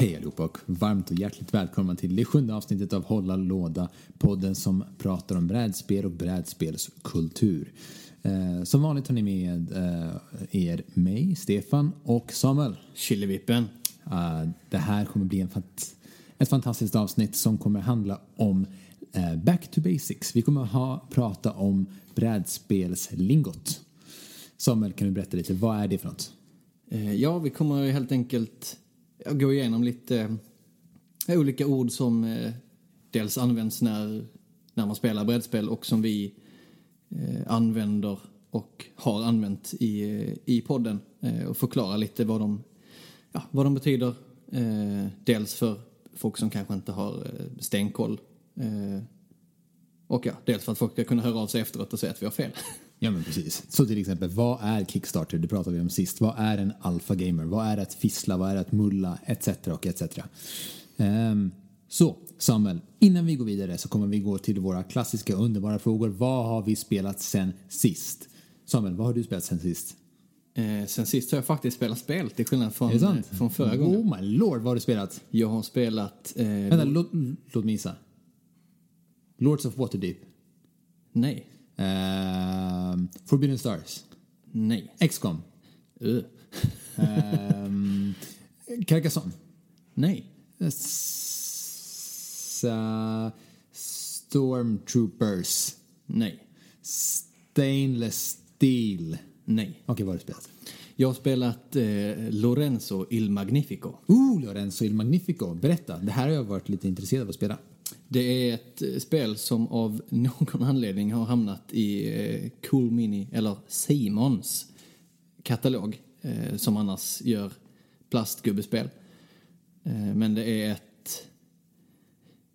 Hej allihopa och varmt och hjärtligt välkomna till det sjunde avsnittet av Hålla låda, podden som pratar om brädspel och brädspelskultur. Eh, som vanligt har ni med eh, er mig, Stefan och Samuel. Chilivippen. Uh, det här kommer bli en fant ett fantastiskt avsnitt som kommer handla om uh, Back to Basics. Vi kommer ha prata om brädspelslingot. Samuel, kan du berätta lite, vad är det för något? Eh, Ja, vi kommer helt enkelt gå igenom lite eh, olika ord som eh, dels används när, när man spelar brädspel och som vi eh, använder och har använt i, i podden och förklara lite vad de, ja, vad de betyder. Dels för folk som kanske inte har stenkoll och ja, dels för att folk ska kunna höra av sig efteråt och säga att vi har fel. Ja men precis. Så till exempel, vad är Kickstarter? Det pratade vi om sist. Vad är en alpha gamer? Vad är att fissla? Vad är att mulla? Etc. och etc. Ehm, så Samuel, innan vi går vidare så kommer vi gå till våra klassiska underbara frågor. Vad har vi spelat sen sist? Samuel, vad har du spelat sen sist? Eh, sen sist har jag faktiskt spelat spel till skillnad från, sant? från förra gången. Oh my lord, vad har du spelat? Jag har spelat... Eh, Vänta, låt, låt mig gissa. Lords of Waterdeep. nej. Ehm, Forbidden Stars. Nej. XCOM. Uh. Um, Carcassonne. Nej. S- uh, Stormtroopers. Nej. Stainless Steel. Nej. Okej, vad har du spelat? Jag har spelat eh, Lorenzo Il Magnifico. Oh, Lorenzo Il Magnifico. Berätta. Det här har jag varit lite intresserad av att spela. Det är ett eh, spel som av någon anledning har hamnat i eh, Cool Mini, eller Simons katalog, eh, som annars gör plastgubbespel. Men det är ett...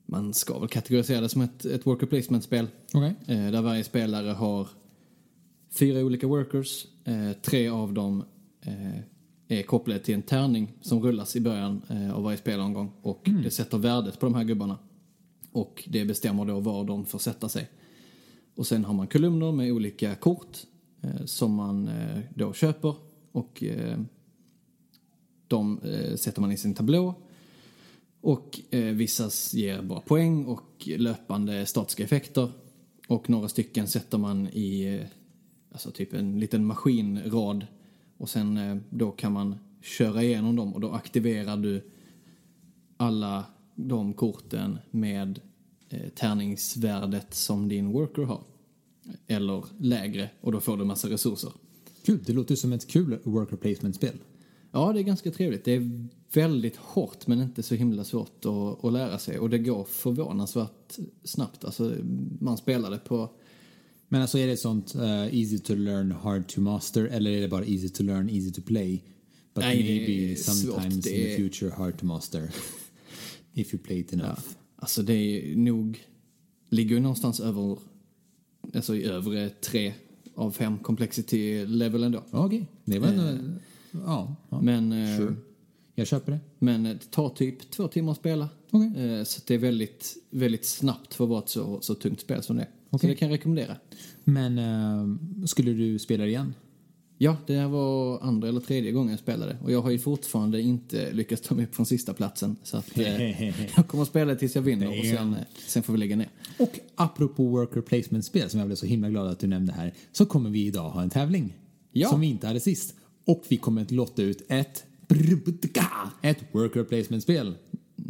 Man ska väl kategorisera det som ett, ett worker placement-spel. Eh, där varje spelare har fyra olika workers. Tre av dem är kopplade till en tärning som rullas i början av varje spelomgång. Och det sätter värdet på de här gubbarna. Och det bestämmer då var de får sätta sig. Och sen har man kolumner med olika kort eh, som man eh, då köper. Och eh, de eh, sätter man i sin tablå. Och eh, vissa ger bara poäng och löpande statiska effekter. Och några stycken sätter man i eh, alltså typ en liten maskinrad. Och sen eh, då kan man köra igenom dem och då aktiverar du alla de korten med eh, tärningsvärdet som din worker har. Eller lägre och då får du massa resurser. Kul. Det låter som ett kul worker placement-spel. Ja, det är ganska trevligt. Det är väldigt hårt men inte så himla svårt att, att lära sig. Och det går förvånansvärt snabbt. Alltså, man spelar det på... Men alltså är det sånt uh, easy to learn, hard to master eller är det bara easy to learn, easy to play? But Nej, maybe är sometimes Det in the är- future hard to master. If you play it enough. Alltså det är nog... Ligger ju någonstans över... Alltså i övre tre av fem complexity level ändå. Okej, det var ändå... Ja, ja. Men, eh, Sure. jag köper det. men det tar typ två timmar att spela. Okej. Eh, Så det är väldigt, väldigt snabbt för att vara ett så, så tungt spel som det är. Så Okej. det kan jag rekommendera. Men eh, skulle du spela det igen? Ja, det här var andra eller tredje gången jag spelade. Och jag har ju fortfarande inte lyckats ta mig upp från sista platsen. Så att eh, jag kommer att spela tills jag vinner och sen, eh, sen får vi lägga ner. Och apropå worker placement-spel som jag blev så himla glad att du nämnde här så kommer vi idag ha en tävling. Ja. Som vi inte hade sist. Och vi kommer att lotta ut ett ett worker placement-spel.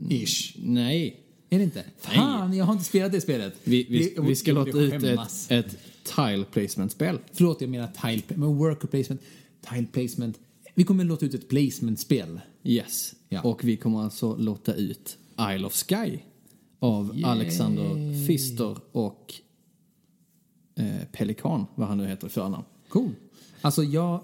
Ish. Nej, Är det inte? Fan, jag har inte spelat det spelet. vi, vi, vi ska borde ut ett, ett tile placement-spel. Förlåt, jag menar tile, men worker placement, tile placement. Vi kommer låta ut ett placement-spel. Yes. Ja. Och vi kommer alltså låta ut Isle of Sky av Alexander Fister och eh, Pelikan, vad han nu heter i förnamn. Cool. Alltså jag,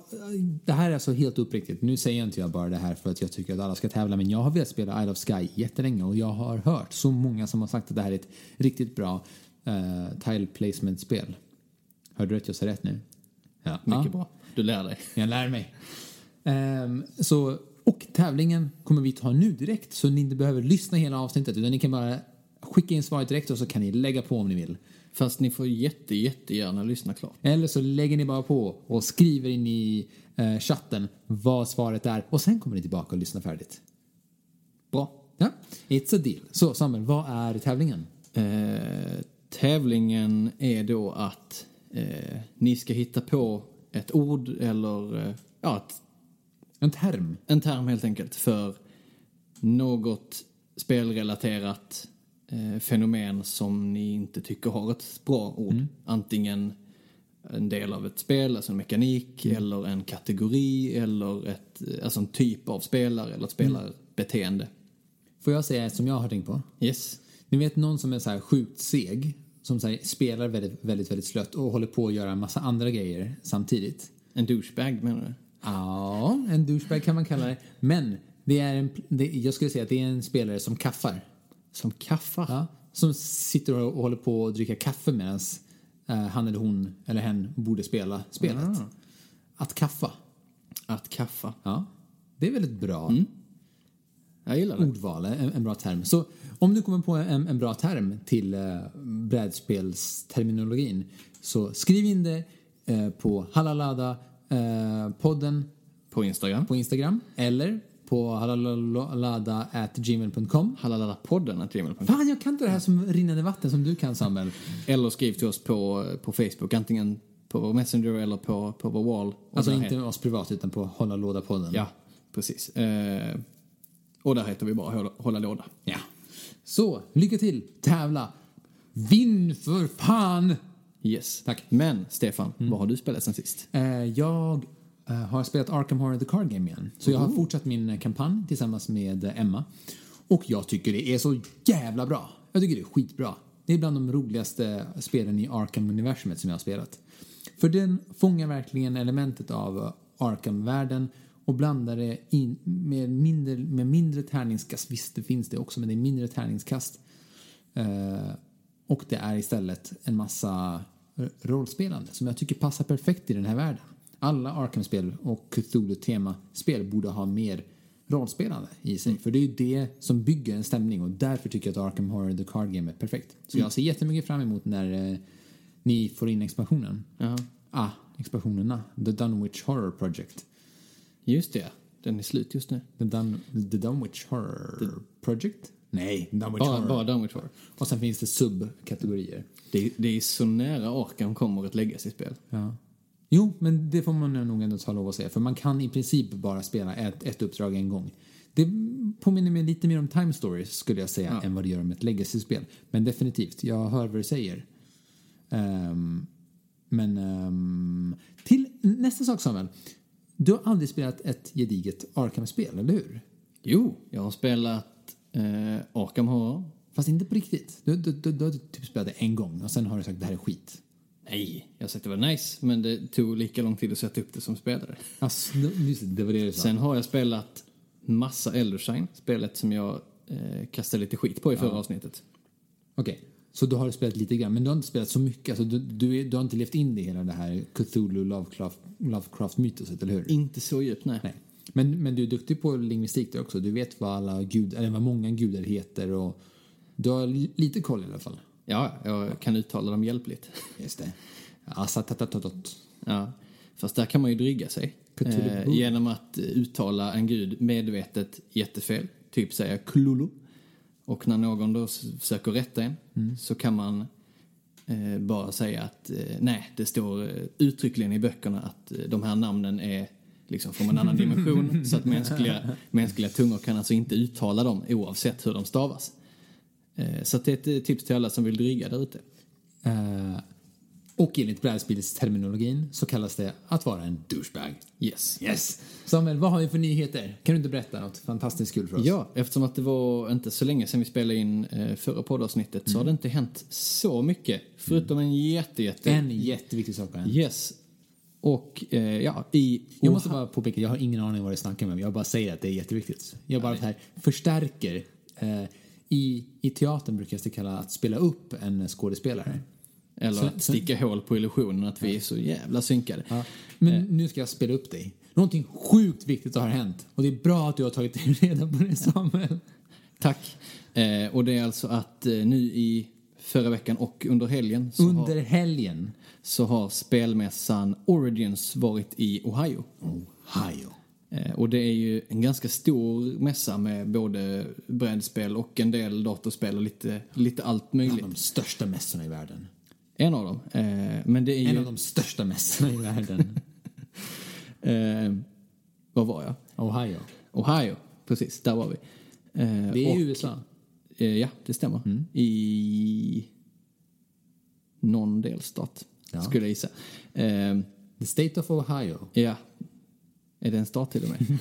det här är alltså helt uppriktigt. Nu säger inte jag bara det här för att jag tycker att alla ska tävla, men jag har velat spela Isle of Sky jättelänge och jag har hört så många som har sagt att det här är ett riktigt bra uh, tile placement-spel. Hörde du att jag sa rätt nu? Ja. Mycket ja. bra. Du lär dig. Jag lär mig. Ehm, så, och tävlingen kommer vi ta nu direkt så ni inte behöver lyssna hela avsnittet utan ni kan bara skicka in svaret direkt och så kan ni lägga på om ni vill. Fast ni får jätte, jättegärna lyssna klart. Eller så lägger ni bara på och skriver in i eh, chatten vad svaret är och sen kommer ni tillbaka och lyssnar färdigt. Bra. Ja, it's a deal. Så Samuel, vad är tävlingen? Eh, tävlingen är då att eh, ni ska hitta på ett ord eller eh, ja, ett, En term. en term helt enkelt för något spelrelaterat eh, fenomen som ni inte tycker har ett bra ord. Antingen en del av ett spel, alltså en mekanik, eller en kategori, eller ett, eh, alltså en typ av spelare, eller ett spelarbeteende. Får jag säga ett som jag har tänkt på? Yes. Ni vet någon som är så här sjukt seg, som här spelar väldigt, väldigt, väldigt slött och håller på att göra en massa andra grejer samtidigt. En douchebag menar du? Ja, en douchebag kan man kalla det. Men det är en, det, jag skulle säga att det är en spelare som kaffar. Som kaffar? Ja, som sitter och, håller på att dricka kaffe medan eh, han eller hon eller hen borde spela spelet. Ah. Att kaffa. Att kaffa. Ja, det är väldigt bra. Jag gillar det. ordval, en, en bra term. Så om du kommer på en, en bra term till eh, brädspelsterminologin så skriv in det eh, på Halalada eh, podden På Instagram. på Instagram eller på halalada.gmail.com. Halalala-podden att gmail.com. Fan, jag kan inte det här som rinnande vatten som du kan Samuel. Eller skriv till oss på, på Facebook, antingen på Messenger eller på, på vår wall. Och Alltså där inte oss privat utan på Hålla Låda-podden. Ja, precis. Eh, och där heter vi bara Hålla, hålla låda. ja. Så, lycka till, tävla, vinn för fan! Yes. Tack. Men, Stefan, vad har du spelat sen sist? Eh, jag eh, har spelat Arkham Horror The Card Game igen. Så jag har fortsatt min eh, kampanj tillsammans med eh, Emma. Och jag tycker det är så jävla bra. Jag tycker det är skitbra. Det är bland de roligaste spelen i Arkham-universumet som jag har spelat. För den fångar verkligen elementet av eh, Arkham-världen och blandar det in med mindre, med mindre tärningskast. Visst, det finns det också, men det är mindre tärningskast. Eh, och det är istället en massa rollspelande som jag tycker passar perfekt i den här världen. Alla Arkham-spel och Cthulhu-tema-spel borde ha mer rollspelande i sig. För det är ju det som bygger en stämning och därför tycker jag att Arkham Horror The Card Game är perfekt. Så jag ser jättemycket fram emot när eh, ni får in expansionen. Ja. Ah, expansionerna. The Dunwich Horror Project. Just det, den är slut just nu. The, Dun The Dunwich Horror Project? Nej, Dunwich Bara, Horror. bara Dunwich Horror. Och sen finns det subkategorier. Det, det är så nära Arkham kommer ett legacy-spel. Ja. Jo, men det får man nog ändå ta lov att säga. För man kan i princip bara spela ett, ett uppdrag en gång. Det påminner mig lite mer om Time Stories skulle jag säga än vad det gör om ett legacy-spel. Men definitivt, jag hör vad du säger. Ehm, men ehm, till nästa sak Samuel. Du har aldrig spelat ett gediget Arkham-spel, eller hur? Jo, jag har spelat eh, Arkham Horror. Fast inte på riktigt. Du, du, du, du har typ spelat det en gång och sen har du sagt det här är skit. Nej, jag har sagt det var nice, men det tog lika lång tid att sätta upp det som spelare. Alltså, just det, var det du sa. Sen har jag spelat massa Eldershine, spelet som jag eh, kastade lite skit på i förra avsnittet. Okej, så du har spelat lite grann, men du har inte spelat så mycket. Alltså, du, du, är, du har inte levt in i hela det här Cthulhu Lovecraft, Lovecraft-mytoset, eller hur? Inte så djupt, nej. Nej. Men, men du är duktig på lingvistik där också. Du vet vad alla gud, eller vad många gudar heter och du har li- lite koll i alla fall. Ja, jag kan uttala dem hjälpligt. Just det. Asatatatot. Ja, fast där kan man ju dryga sig. Eh, genom att uttala en gud medvetet jättefel. Typ säga Kululu. Och när någon då försöker rätta en Mm. så kan man eh, bara säga att eh, nej, det står eh, uttryckligen i böckerna att eh, de här namnen är liksom från en annan dimension. så att mänskliga, mänskliga tungor kan alltså inte uttala dem oavsett hur de stavas. Eh, så att det är ett eh, tips till alla som vill dryga där ute. Eh, och enligt brädspelsterminologin så kallas det att vara en douchebag. Yes. Yes! Samuel, vad har vi för nyheter? Kan du inte berätta något fantastiskt kul för oss? Ja, eftersom att det var inte så länge sedan vi spelade in eh, förra poddavsnittet så har det inte hänt så mycket. Förutom en jätte, jätte... En jätteviktig sak har hänt. Yes. Och eh, ja, i... Jag måste bara påpeka, jag har ingen aning vad det snackar med. Jag bara säger att det är jätteviktigt. Jag bara här förstärker. Eh, i, I teatern brukar det kalla att spela upp en skådespelare. Eller att sticka hål på illusionen att vi är så jävla synkade. Ja. Men nu ska jag spela upp dig. Någonting sjukt viktigt har hänt. Och det är bra att du har tagit reda på det Samuel. Tack. Eh, och det är alltså att eh, nu i förra veckan och under helgen så, Under har, helgen. så har spelmässan Origins varit i Ohio. Ohio. Eh, och det är ju en ganska stor mässa med både brädspel och en del datorspel och lite, lite allt En av möjligt. de största mässorna i världen. En av dem. Eh, men det är En ju... av de största mässorna i världen. Eh, vad var jag? Ohio. Ohio, precis. Där var vi. Eh, Det är och- i USA. Eh, ja, det stämmer. Mm. I någon delstat, Ja. skulle jag gissa. Eh, The State of Ohio. ja, är det en stat till och med?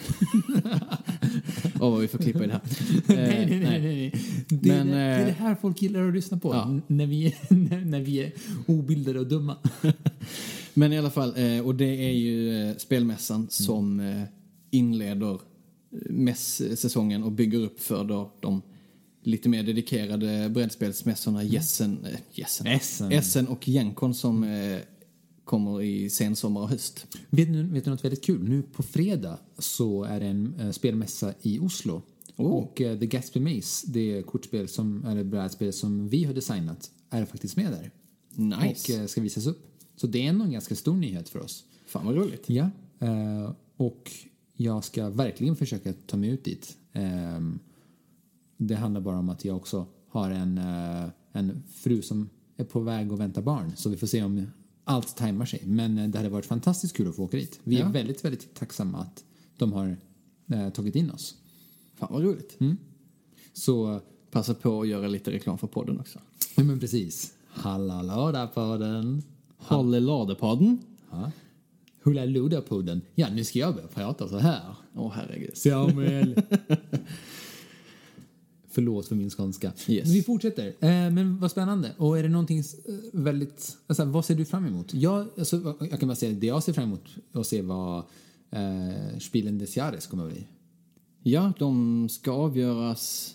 Åh, vad vi får klippa i det här. Eh, nej, nej, nej, nej. Det, Men, är, det, det är eh, det här folk gillar att lyssna på. ja. När, vi, när, när vi är obildade och dumma. Men i alla fall, eh, och det är ju spelmässan Mm. som inleder mässäsongen och bygger upp för då de lite mer dedikerade brädspelsmässorna Jessen, äh, Jessen, Essen. Essen och Genkon som kommer i sensommar och höst. Vet du, vet du något väldigt kul? Nu på fredag så är det en eh, spelmässa i Oslo. Oh. Och eh, The Gatsby Maze, det kortspel som, eller brädspel som vi har designat, är faktiskt med där. Nice. Och eh, ska visas upp. Så det är ändå en ganska stor nyhet för oss. Fan vad roligt. Ja. Eh, och jag ska verkligen försöka ta mig ut dit. Ehm, det handlar bara om att jag också har en, en fru som är på väg att vänta barn. Så vi får se om allt tajmar sig. Men eh, det hade varit fantastiskt kul att få åka dit. Vi Ja. är väldigt, väldigt tacksamma att de har eh, tagit in oss. Fan vad roligt. Så, Passa på att göra lite reklam för podden också. ja men precis. Hallalada-podden. Halleladepodden. Ja. Hula Luda-podden. Ja, nu ska jag börja prata så här. Åh herregud. Samuel. Förlåt för min skånska. Yes. Vi fortsätter. Eh, men vad spännande. Och är det någonting eh, väldigt... Alltså, vad ser du fram emot? Jag, alltså, jag kan bara säga det jag ser fram emot att se vad eh, Spielen des Jahres kommer att bli. Ja, de ska avgöras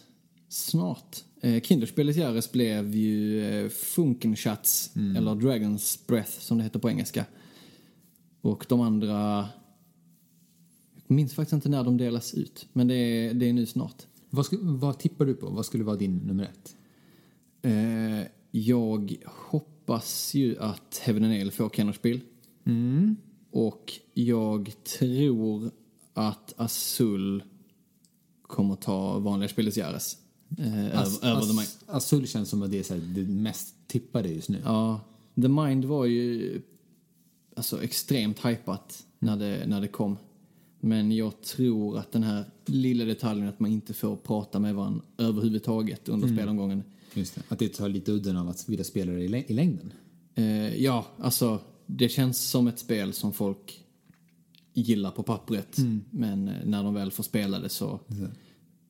snart. Eh, Kinderspelet Jahres blev ju eh, Funkenschatz, eller Dragon's Breath som det heter på engelska. Och de andra... Jag minns faktiskt inte när de delas ut, men det är, det är nu snart. Vad, vad tippar du på? Vad skulle vara din nummer ett? Eh, jag hoppas ju att Heaven and Ale får Kennerspiel. Och jag tror att Azul kommer ta vanliga Spelets Jahres. Eh, As, över, över. As, Azul känns som att det är så här, det mest tippade just nu. Ja, The Mind var ju alltså extremt hypat när det, när det kom. Men jag tror att den här lilla detaljen att man inte får prata med varandra överhuvudtaget under spelomgången. Just det. Att det tar lite udden av att vilja spela det i, lä- i längden. Eh, ja, alltså det känns som ett spel som folk gillar på pappret. Men eh, när de väl får spela det så,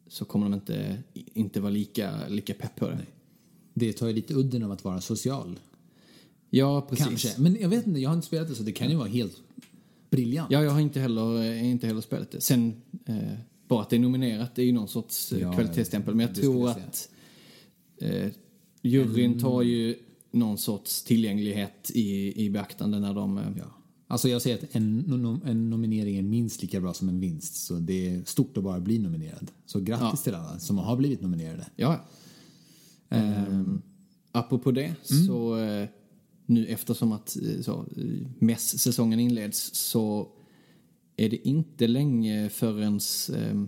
så kommer de inte, inte vara lika, lika pepp på det. Det tar ju lite udden av att vara social. Ja, precis. Kanske. Men jag vet inte, jag har inte spelat det så det kan ju vara helt briljant. Ja, jag har inte heller, eh, inte heller spelat det. Sen, eh, bara att det är nominerat är ju någon sorts eh, Ja, kvalitetsstämpel. Men jag tror att eh, juryn tar ju någon sorts tillgänglighet i, i beaktande när de... Eh, Ja. Alltså jag säger att en, en nominering är minst lika bra som en vinst. Så det är stort att bara bli nominerad. Så grattis Ja. till alla som har blivit nominerade. Ja. Um, apropå det, så eh, nu eftersom att eh, så, eh, mässäsongen inleds så är det inte länge förrän eh,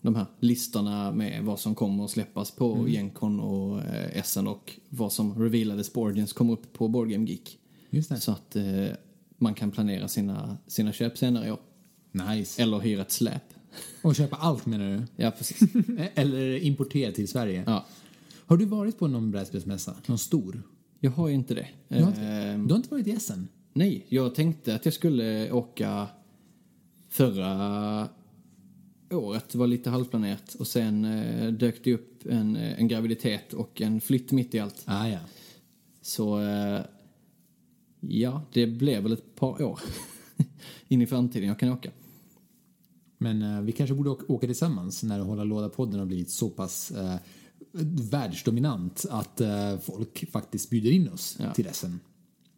de här listorna med vad som kommer att släppas på Gencon och eh, Essen och vad som revealades på Origins kommer upp på Board Game Geek. Så att eh, man kan planera sina, sina köp senare i år. Nice. Eller hyra ett släp. Och köpa allt menar du? Ja, precis. Eller importera till Sverige. ja. Har du varit på någon brädspelsmässa? Någon stor? Jag har ju inte det. Du har inte, Ehm, du har inte varit i Essen? Nej, jag tänkte att jag skulle åka förra året. Det var lite halvplanerat. Och sen eh, dök det upp en, eh, en graviditet och en flytt mitt i allt. Ah, ja. Så eh, ja, det blev väl ett par år in i framtiden jag kan åka. Men eh, vi kanske borde åka, åka tillsammans när Hålla Låda-podden har blivit så pass eh, världsdominant att eh, folk faktiskt bjuder in oss Ja. till Essen.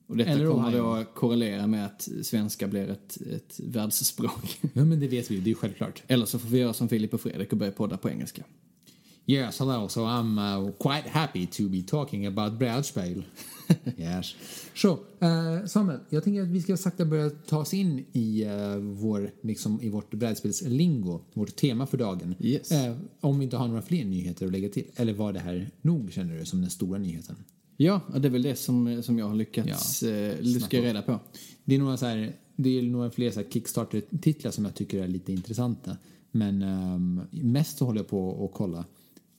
Och detta Eller kommer Ohio. då att korrelera med att svenska blir ett, ett världsspråk. Ja, men det vet vi. Det är ju självklart. Eller så får vi göra som Filip och Fredrik och börja podda på engelska. Yes, hello. So I'm uh, quite happy to be talking about brädspel. yes. Så, eh, Samuel, jag tänker att vi ska sakta börja ta oss in i, eh, vår, liksom, i vårt brädspelslingo, vårt tema för dagen. Yes. Eh, om vi inte har några fler nyheter att lägga till. Eller var det här nog, känner du, som den stora nyheten? Ja, det är väl det som, som jag har lyckats Ja. eh, luska reda på. Det är några, så här, det är några fler så Kickstarter-titlar som jag tycker är lite intressanta. Men ehm, mest så håller jag på att kolla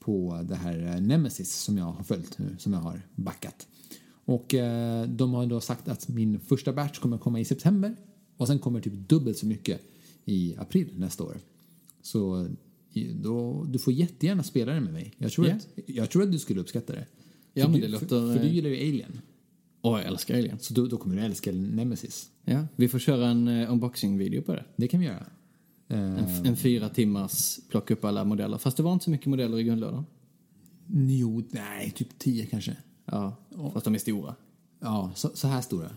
på det här eh, Nemesis som jag har följt nu, som jag har backat. Och eh, de har då sagt att min första batch kommer komma i september och sen kommer typ dubbelt så mycket i april nästa år. Så då, du får jättegärna spela det med mig. Jag tror, Ja. att, jag tror att du skulle uppskatta det. Ja, för men du, det för, låter, för du eh, gillar ju Alien. Åh, jag älskar Alien. Så då, då kommer du älska Nemesis. Ja, vi får köra en eh, unboxing-video på det. Det kan vi göra. En, en fyra timmars plocka upp alla modeller. Fast det var inte så mycket modeller i grundlådan. jo, nej, typ tio kanske. Ja, fast de är stora. Ja, så, så här stora.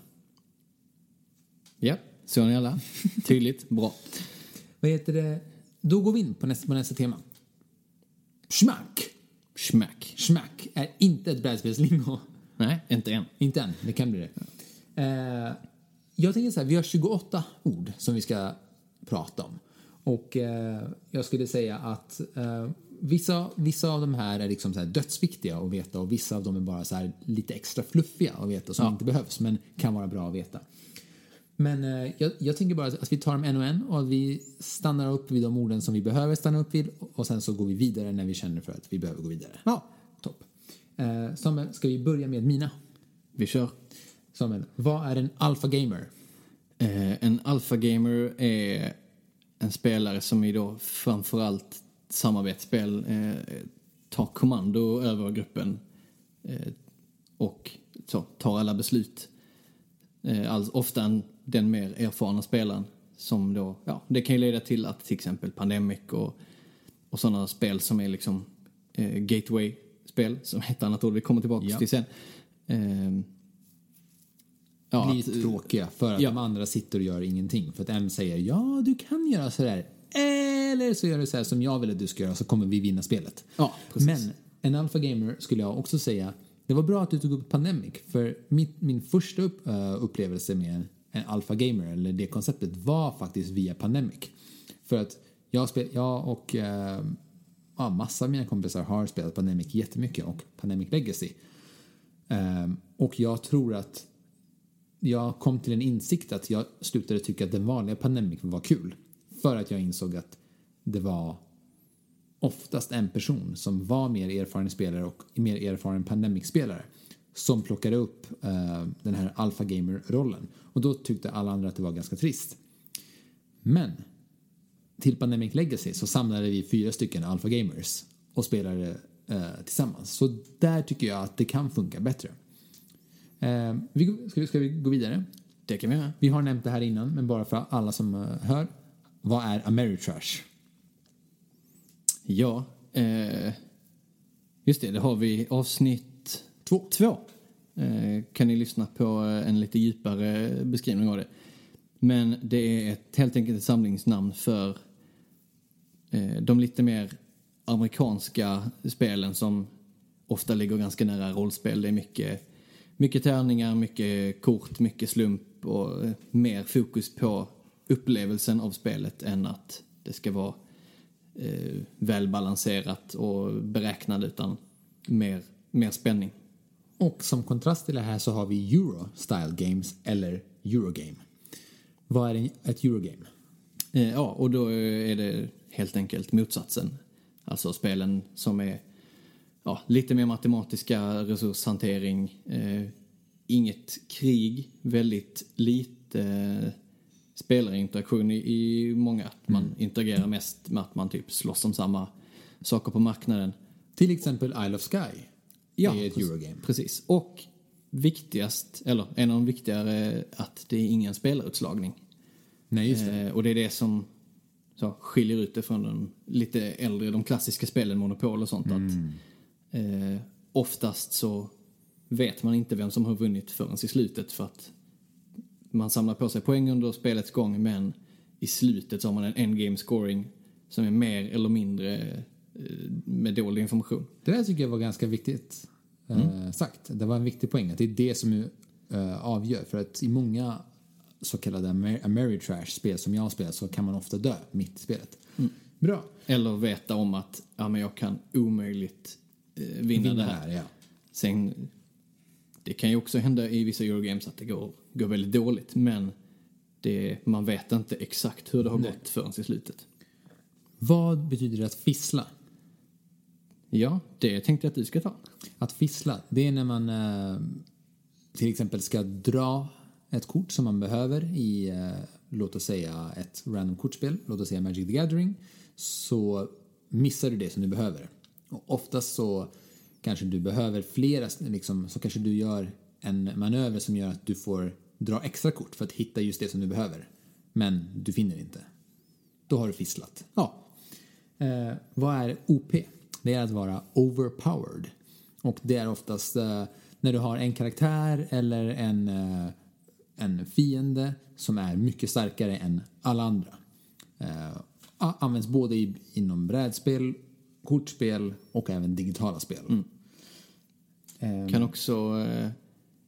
Ja, såg ni alla? Tydligt, bra. Vad heter det? Då går vi in på nästa, på nästa tema. Schmack. Schmack. Schmack är inte ett brädspelslingo. Nej, inte än. Inte än, det kan bli det. Eh, jag tänker så här, vi har 28 ord som vi ska prata om. Och eh, jag skulle säga att eh, vissa, vissa av de här är liksom så här dödsviktiga att veta och vissa av dem är bara så lite extra fluffiga att veta som inte behövs men kan vara bra att veta. Men eh, jag, jag tänker bara att vi tar dem en och en och vi stannar upp vid de orden som vi behöver stanna upp vid och sen så går vi vidare när vi känner för att vi behöver gå vidare. Ja. Topp. Eh, Samuel, ska vi börja med mina? Vi kör. Samuel, vad är en alpha gamer? Eh, en alpha gamer är en spelare som i då framförallt samarbetsspel eh, tar kommando över gruppen eh, och så, tar alla beslut. Eh, alltså ofta en, den mer erfarna spelaren som då, ja, det kan ju leda till att till exempel Pandemic och, och sådana spel som är liksom eh, gateway-spel, som är ett annat ord vi kommer tillbaka Ja. till sen. Eh, ja, Blir att- tråkiga för att ja. de andra sitter och gör ingenting. För att en säger ja, du kan göra sådär. Eller så gör du så här som jag vill att du ska göra så kommer vi vinna spelet. Ja. Men en alpha gamer skulle jag också säga, det var bra att du tog upp Pandemic. För min, min första upp, eh, upplevelse med en, alpha gamer, eller det konceptet, var faktiskt via Pandemic. För att jag, spel, jag och eh, ja, massa av mina kompisar har spelat Pandemic jättemycket och Pandemic Legacy. Ehm, och jag tror att jag kom till en insikt att jag slutade tycka att den vanliga Pandemic var kul. För att jag insåg att det var oftast en person som var mer erfaren spelare och mer erfaren Pandemic-spelare som plockade upp eh, den här Alpha Gamer-rollen. Och då tyckte alla andra att det var ganska trist. Men till Pandemic Legacy så samlade vi fyra stycken Alpha Gamers och spelade eh, tillsammans. Så där tycker jag att det kan funka bättre. Eh, vi, ska, vi, ska vi gå vidare? Det kan vi göra. Vi har nämnt det här innan, men bara för alla som eh, hör. Vad är Ameritrash? Ja, eh, just det, det har vi avsnitt Två. två. Eh, kan ni lyssna på eh, en lite djupare beskrivning av det. Men det är ett, helt enkelt ett samlingsnamn för eh, de lite mer amerikanska spelen som ofta ligger ganska nära rollspel. Det är mycket, mycket tärningar, mycket kort, mycket slump och eh, mer fokus på upplevelsen av spelet än att det ska vara eh, välbalanserat och beräknad utan mer, mer spänning. Och som kontrast till det här så har vi Euro Style Games eller Eurogame. Vad är ett Eurogame? Eh, ja, och då är det helt enkelt motsatsen. Alltså spelen som är ja, lite mer matematiska, resurshantering, eh, inget krig, väldigt lite eh, spelarinteraktion i, i många. Att man interagerar mest med att man typ slåss om samma saker på marknaden. Till exempel Isle of Sky. Ja, är ett precis. Eurogame. Precis. Och viktigast, eller en av de viktigare, att det är ingen spelarutslagning. Nej, just det. Eh, och det är det som så, skiljer ut det från de lite äldre, de klassiska spelen, Monopol och sånt. Att, eh, oftast så vet man inte vem som har vunnit förrän i slutet för att man samlar på sig poäng under spelets gång men i slutet så har man en endgame scoring som är mer eller mindre med dålig information. Det där tycker jag var ganska viktigt eh, sagt. Det var en viktig poäng. Att det är det som eh, avgör. För att i många så kallade Amer Ameritrash-spel som jag har spelat så kan man ofta dö mitt i spelet. Bra. Eller veta om att ja, men jag kan omöjligt eh, vinna, Vinna det här. ja. Sen, det kan ju också hända i vissa Eurogames att det går, går väldigt dåligt, men det, man vet inte exakt hur det har gått förrän i slutet. Vad betyder det att fissla? Ja, det tänkte jag att du ska ta. Att fissla, det är när man eh, till exempel ska dra ett kort som man behöver i, eh, låt oss säga ett random kortspel, låt oss säga Magic the Gathering, så missar du det som du behöver. Och oftast så kanske du behöver flera, liksom, så kanske du gör en manöver som gör att du får dra extra kort för att hitta just det som du behöver. Men du finner inte. Då har du fisslat. Ja. Eh, vad är OP? Det är att vara overpowered. Och det är oftast eh, när du har en karaktär eller en, eh, en fiende som är mycket starkare än alla andra. Eh, används både i, inom brädspel, kortspel och även digitala spel. Eh, Kan också eh,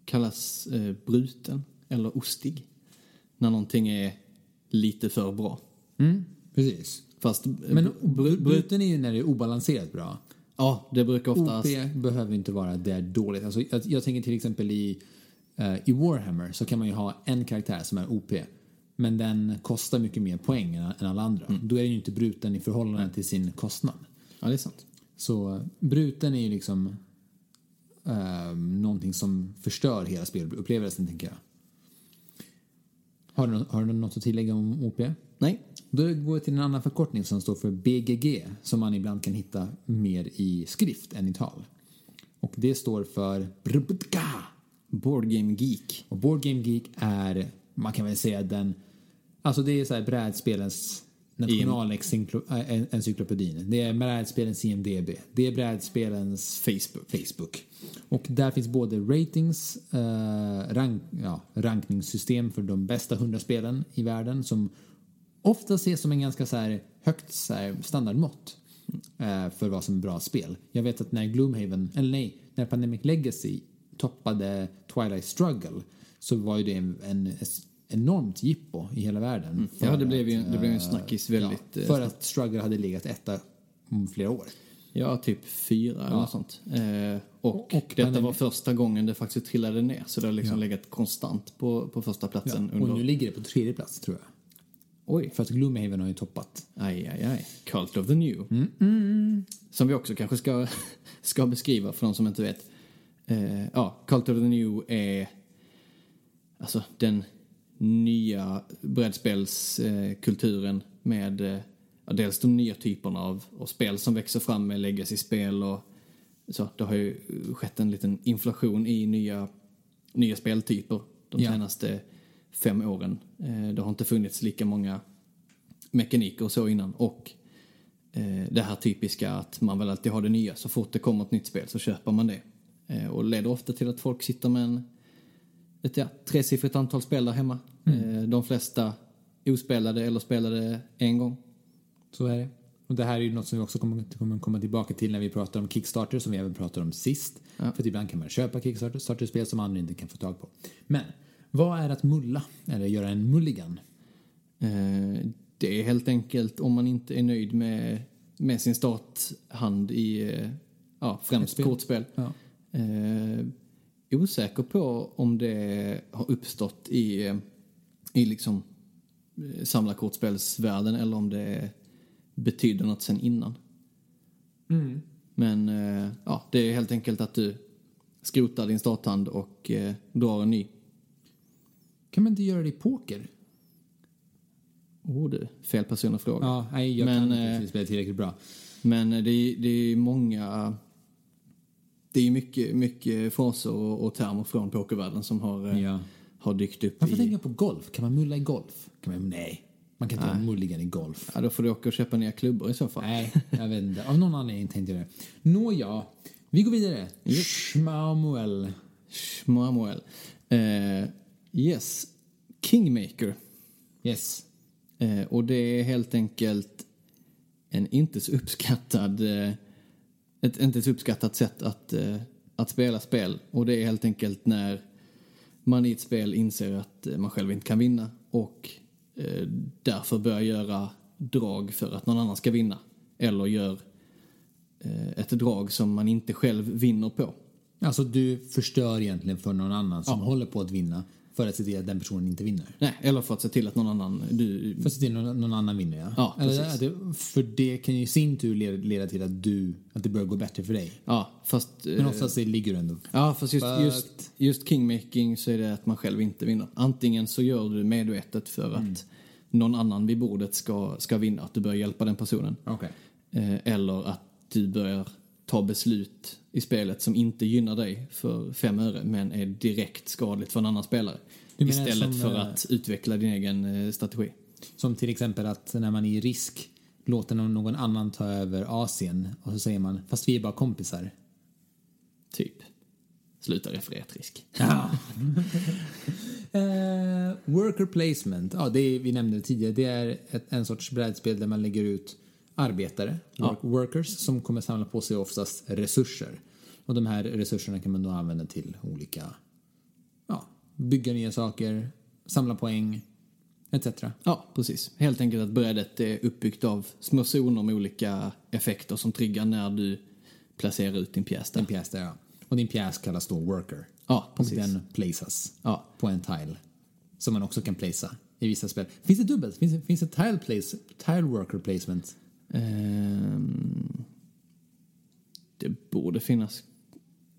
kallas eh, bruten eller ostig. När någonting är lite för bra. mm, precis. Fast, eh, Men br- br- br- bruten är ju när det är obalanserat bra. ja, det brukar oftast... OP behöver inte vara det är dåligt. Alltså, jag, jag tänker till exempel i, eh, i Warhammer så kan man ju ha en karaktär som är OP. Men den kostar mycket mer poäng än, än alla andra. Då är den ju inte bruten i förhållande till sin kostnad. Ja, det är sant. Så eh, bruten är ju liksom eh, någonting som förstör hela spelupplevelsen, tänker jag. Har du, har du något att tillägga om OP? Nej, Då går jag till en annan förkortning som står för BGG som man ibland kan hitta mer i skrift än i tal. Och det står för Brubka. Board Game Geek. Och Board Game Geek är, man kan väl säga den, alltså det är så här brädspelens nationalencyklopedin. Det är brädspelens IMDB. Det är brädspelens Facebook. Facebook. Och där finns både ratings, eh, rank, ja, rankningssystem för de bästa 100 spelen i världen som ofta ses som en ganska så här högt så här, standardmått eh, för vad som är bra spel. Jag vet att när Gloomhaven, eller nej, när Pandemic Legacy toppade Twilight Struggle så var ju det en, en enormt jippo i hela världen. Ja, för det blev ju det blev en eh, snackis väldigt... Ja, eh, för att Struggle hade legat etta om flera år. Ja, typ fyra eller något sånt. Eh, och, Och- detta var första gången det faktiskt trillade ner. Så det har liksom legat konstant på, på första platsen Och under... nu ligger det på tredje plats tror jag. Oj, För att Gloomhaven har ju toppat. aj, aj, aj. Cult of the New. Mm, Som vi också kanske ska, ska beskriva för de som inte vet. Eh, ja, Cult of the New är alltså den nya brädspelskulturen med eh, dels de nya typerna av, av spel som växer fram med legacy-spel och så. Det har ju skett en liten inflation i nya, nya speltyper de Ja. senaste fem åren. Eh, det har inte funnits lika många mekaniker och så innan och eh, det här typiska att man väl alltid har det nya. Så fort det kommer ett nytt spel så köper man det. Och leder ofta till att folk sitter med en, ett ja, tresiffrigt antal spel där hemma. Eh, de flesta ospelade eller spelade en gång. Så är det. Och det här är ju något som vi också kommer, komma tillbaka till när vi pratar om Kickstarter som vi även pratade om sist. Ja. För ibland kan man köpa Kickstarter-spel som andra inte kan få tag på. Men vad är att mulla? Eller göra en mulligan? Eh, det är helt enkelt om man inte är nöjd med, med sin starthand i eh, ja, främst spel. kortspel. Ja. Eh, osäker på om det har uppstått i, eh, i liksom eh, samlarkortspelsvärlden eller om det betyder något sen innan. Men eh, ja, det är helt enkelt att du skrotar din starthand och eh, drar en ny. Kan man inte göra det i poker? Oh du, fel person att fråga. Ja, nej, jag Men, kan eh, inte spela tillräckligt bra. Men eh, det är, det är många... Det är mycket, mycket fraser och, och termer från pokervärlden som har, eh, Ja. har dykt upp Varför i... tänker jag på golf? Kan man mulla i golf? Kan man, nej, man kan inte göra mulligan i golf. Ja, då får du åka och köpa nya klubbor i så fall. Nej, jag vet inte. Av någon anledning tänkte jag det. Nåja, vi går vidare. Schmaumuel. Schmamuel. Eh, yes. Kingmaker. Yes. Eh, och det är helt enkelt en inte så uppskattad, eh, ett inte så uppskattat sätt att, eh, att spela spel. Och det är helt enkelt när man i ett spel inser att eh, man själv inte kan vinna och eh, därför börjar göra drag för att någon annan ska vinna. Eller gör ett drag som man inte själv vinner på. Alltså du förstör egentligen för någon annan som håller på att vinna för att se till att den personen inte vinner. Nej, eller för att se till att någon annan... Du, För att se till att någon, annan vinner ja. Ja, Eller, det, för det kan ju i sin tur leda, leda till att du, att det börjar gå bättre för dig. ja, fast... eh, Men oftast det ligger du ändå... Ja, fast just, Fucked. just, just kingmaking så är det att man själv inte vinner. Antingen så gör du medvetet för att någon annan vid bordet ska, ska vinna, att du börjar hjälpa den personen. Okej. Eh, eller att du börjar ta beslut i spelet som inte gynnar dig för fem öre men är direkt skadligt för en annan spelare. Istället som, för eh, att utveckla din egen eh, strategi. Som till exempel att när man är i risk låter någon, annan ta över Asien och så säger man fast vi är bara kompisar. Typ. Sluta refererat risk. Ja. eh, worker placement, ja, det är, vi nämnde det tidigare, det är ett, en sorts brädspel där man lägger ut arbetare, work, workers, som kommer samla på sig oftast resurser. Och de här resurserna kan man då använda till olika, ja, bygga nya saker, samla poäng, etc. Ja, precis. Helt enkelt att brädet är uppbyggt av små zoner med olika effekter som triggar när du placerar ut din pjäs där. En pjäs där, ja. Och din pjäs kallas då worker. Ja, Och precis. den placeas Ja. på en tile. Som man också kan placea i vissa spel. Finns det dubbelt? Finns det, finns det tile, place, tile worker placement? Ehm, det borde finnas.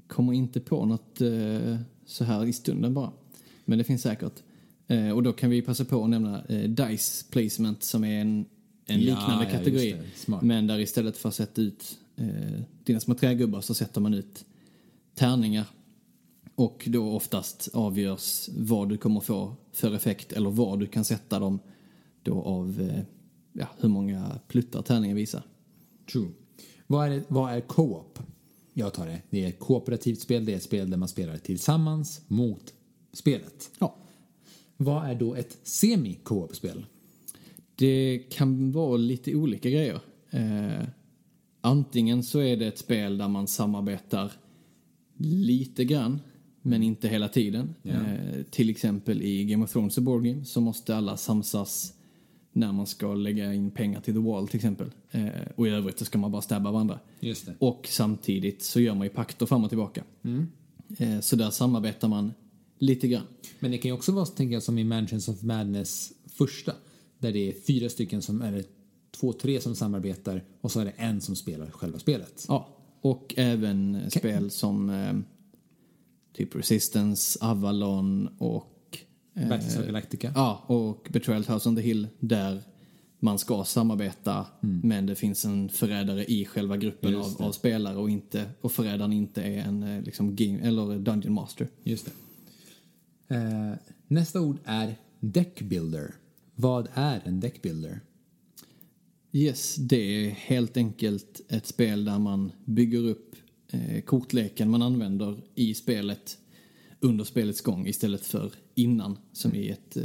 Kommer inte på något eh, så här i stunden bara. Men det finns säkert. Eh, och då kan vi passa på att nämna eh, Dice Placement som är en, en Ja, liknande ja, kategori. Men där istället för att sätta ut dina små trägubbar så sätter man ut tärningar. Och då oftast avgörs vad du kommer få för effekt eller var du kan sätta dem då av ja, hur många pluttar tärningen visar. True. Vad är, vad är co-op? Jag tar det. Det är ett kooperativt spel. Det är ett spel där man spelar tillsammans mot spelet. Ja. Vad är då ett semi-co-op-spel? Det kan vara lite olika grejer. Eh, antingen så är det ett spel där man samarbetar lite grann, men inte hela tiden. Ja. Eh, till exempel i Game of Thrones och Board Game så måste alla samsas när man ska lägga in pengar till The Wall till exempel. Eh, och i övrigt så ska man bara stabba varandra. Just det. Och samtidigt så gör man ju pakter fram och tillbaka. Eh, så där samarbetar man lite grann. Men det kan ju också vara, tänker jag, som i Mansions of Madness första. Där det är fyra stycken som, eller två, tre som samarbetar och så är det en som spelar själva spelet. Ja, och även spel som eh, typ Resistance, Avalon och... eh, Battlestar Galactica. Ja, och Betrayal House on the Hill där man ska samarbeta men det finns en förrädare i själva gruppen Mm. Av, av spelare och, inte, och förrädaren inte är en eh, liksom, game, eller Dungeon Master. Just det. Eh, nästa ord är deckbuilder. Vad är en deckbuilder? Yes, det är helt enkelt ett spel där man bygger upp eh, kortleken man använder i spelet under spelets gång istället för innan som i ett eh,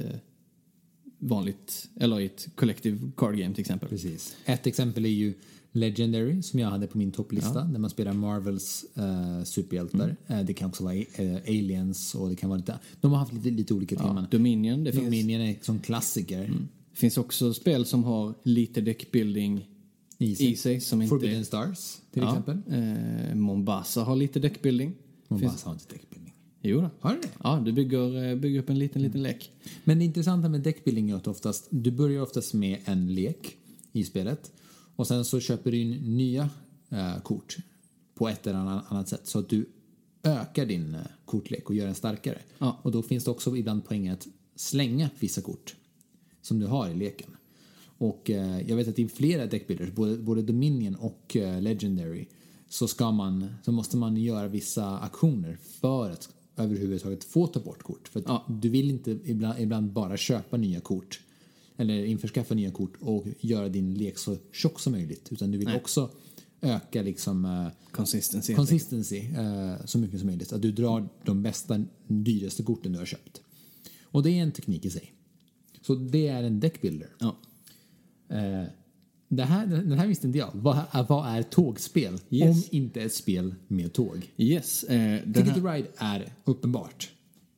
vanligt, eller i ett collective card game till exempel. Precis. Ett exempel är ju Legendary som jag hade på min topplista där man spelar Marvels uh, superhjältar. Eh, det kan också vara eh, Aliens och det kan vara lite... De har haft lite, lite olika teman. Dominion, det finns, Dominion är som klassiker finns också spel som har lite deckbuilding i sig. i sig som inte Forbidden Stars till ja, exempel. Eh, Mombasa har lite deckbuilding. Mombasa har inte deckbuilding. Jo då. Har du det? Ja, du bygger, eh, bygger upp en liten, liten lek. Men det intressanta med deckbuilding är att oftast, du börjar oftast med en lek i spelet och sen så köper du in nya eh, kort på ett eller annat, annat sätt så att du ökar din eh, kortlek och gör den starkare. Ja. Och då finns det också ibland poäng att slänga vissa kort som du har i leken. Och eh, jag vet att i flera deckbuilders, både, både Dominion och eh, Legendary, så, ska man, så måste man göra vissa aktioner för att överhuvudtaget få ta bort kort. För Ja. du vill inte ibland, ibland bara köpa nya kort eller införskaffa nya kort och göra din lek så tjock som möjligt. Utan du vill Nej. också öka liksom eh, Consistency. consistency eh, så mycket som möjligt. Att du drar de bästa, dyraste korten du har köpt. Och det är en teknik i sig. Så det är en deckbuilder. Ja. Eh, det här, den här visste inte jag. Vad, är- vad är tågspel? Yes. Om inte ett spel med tåg. Yes. Eh, Ticket to Ride är uppenbart.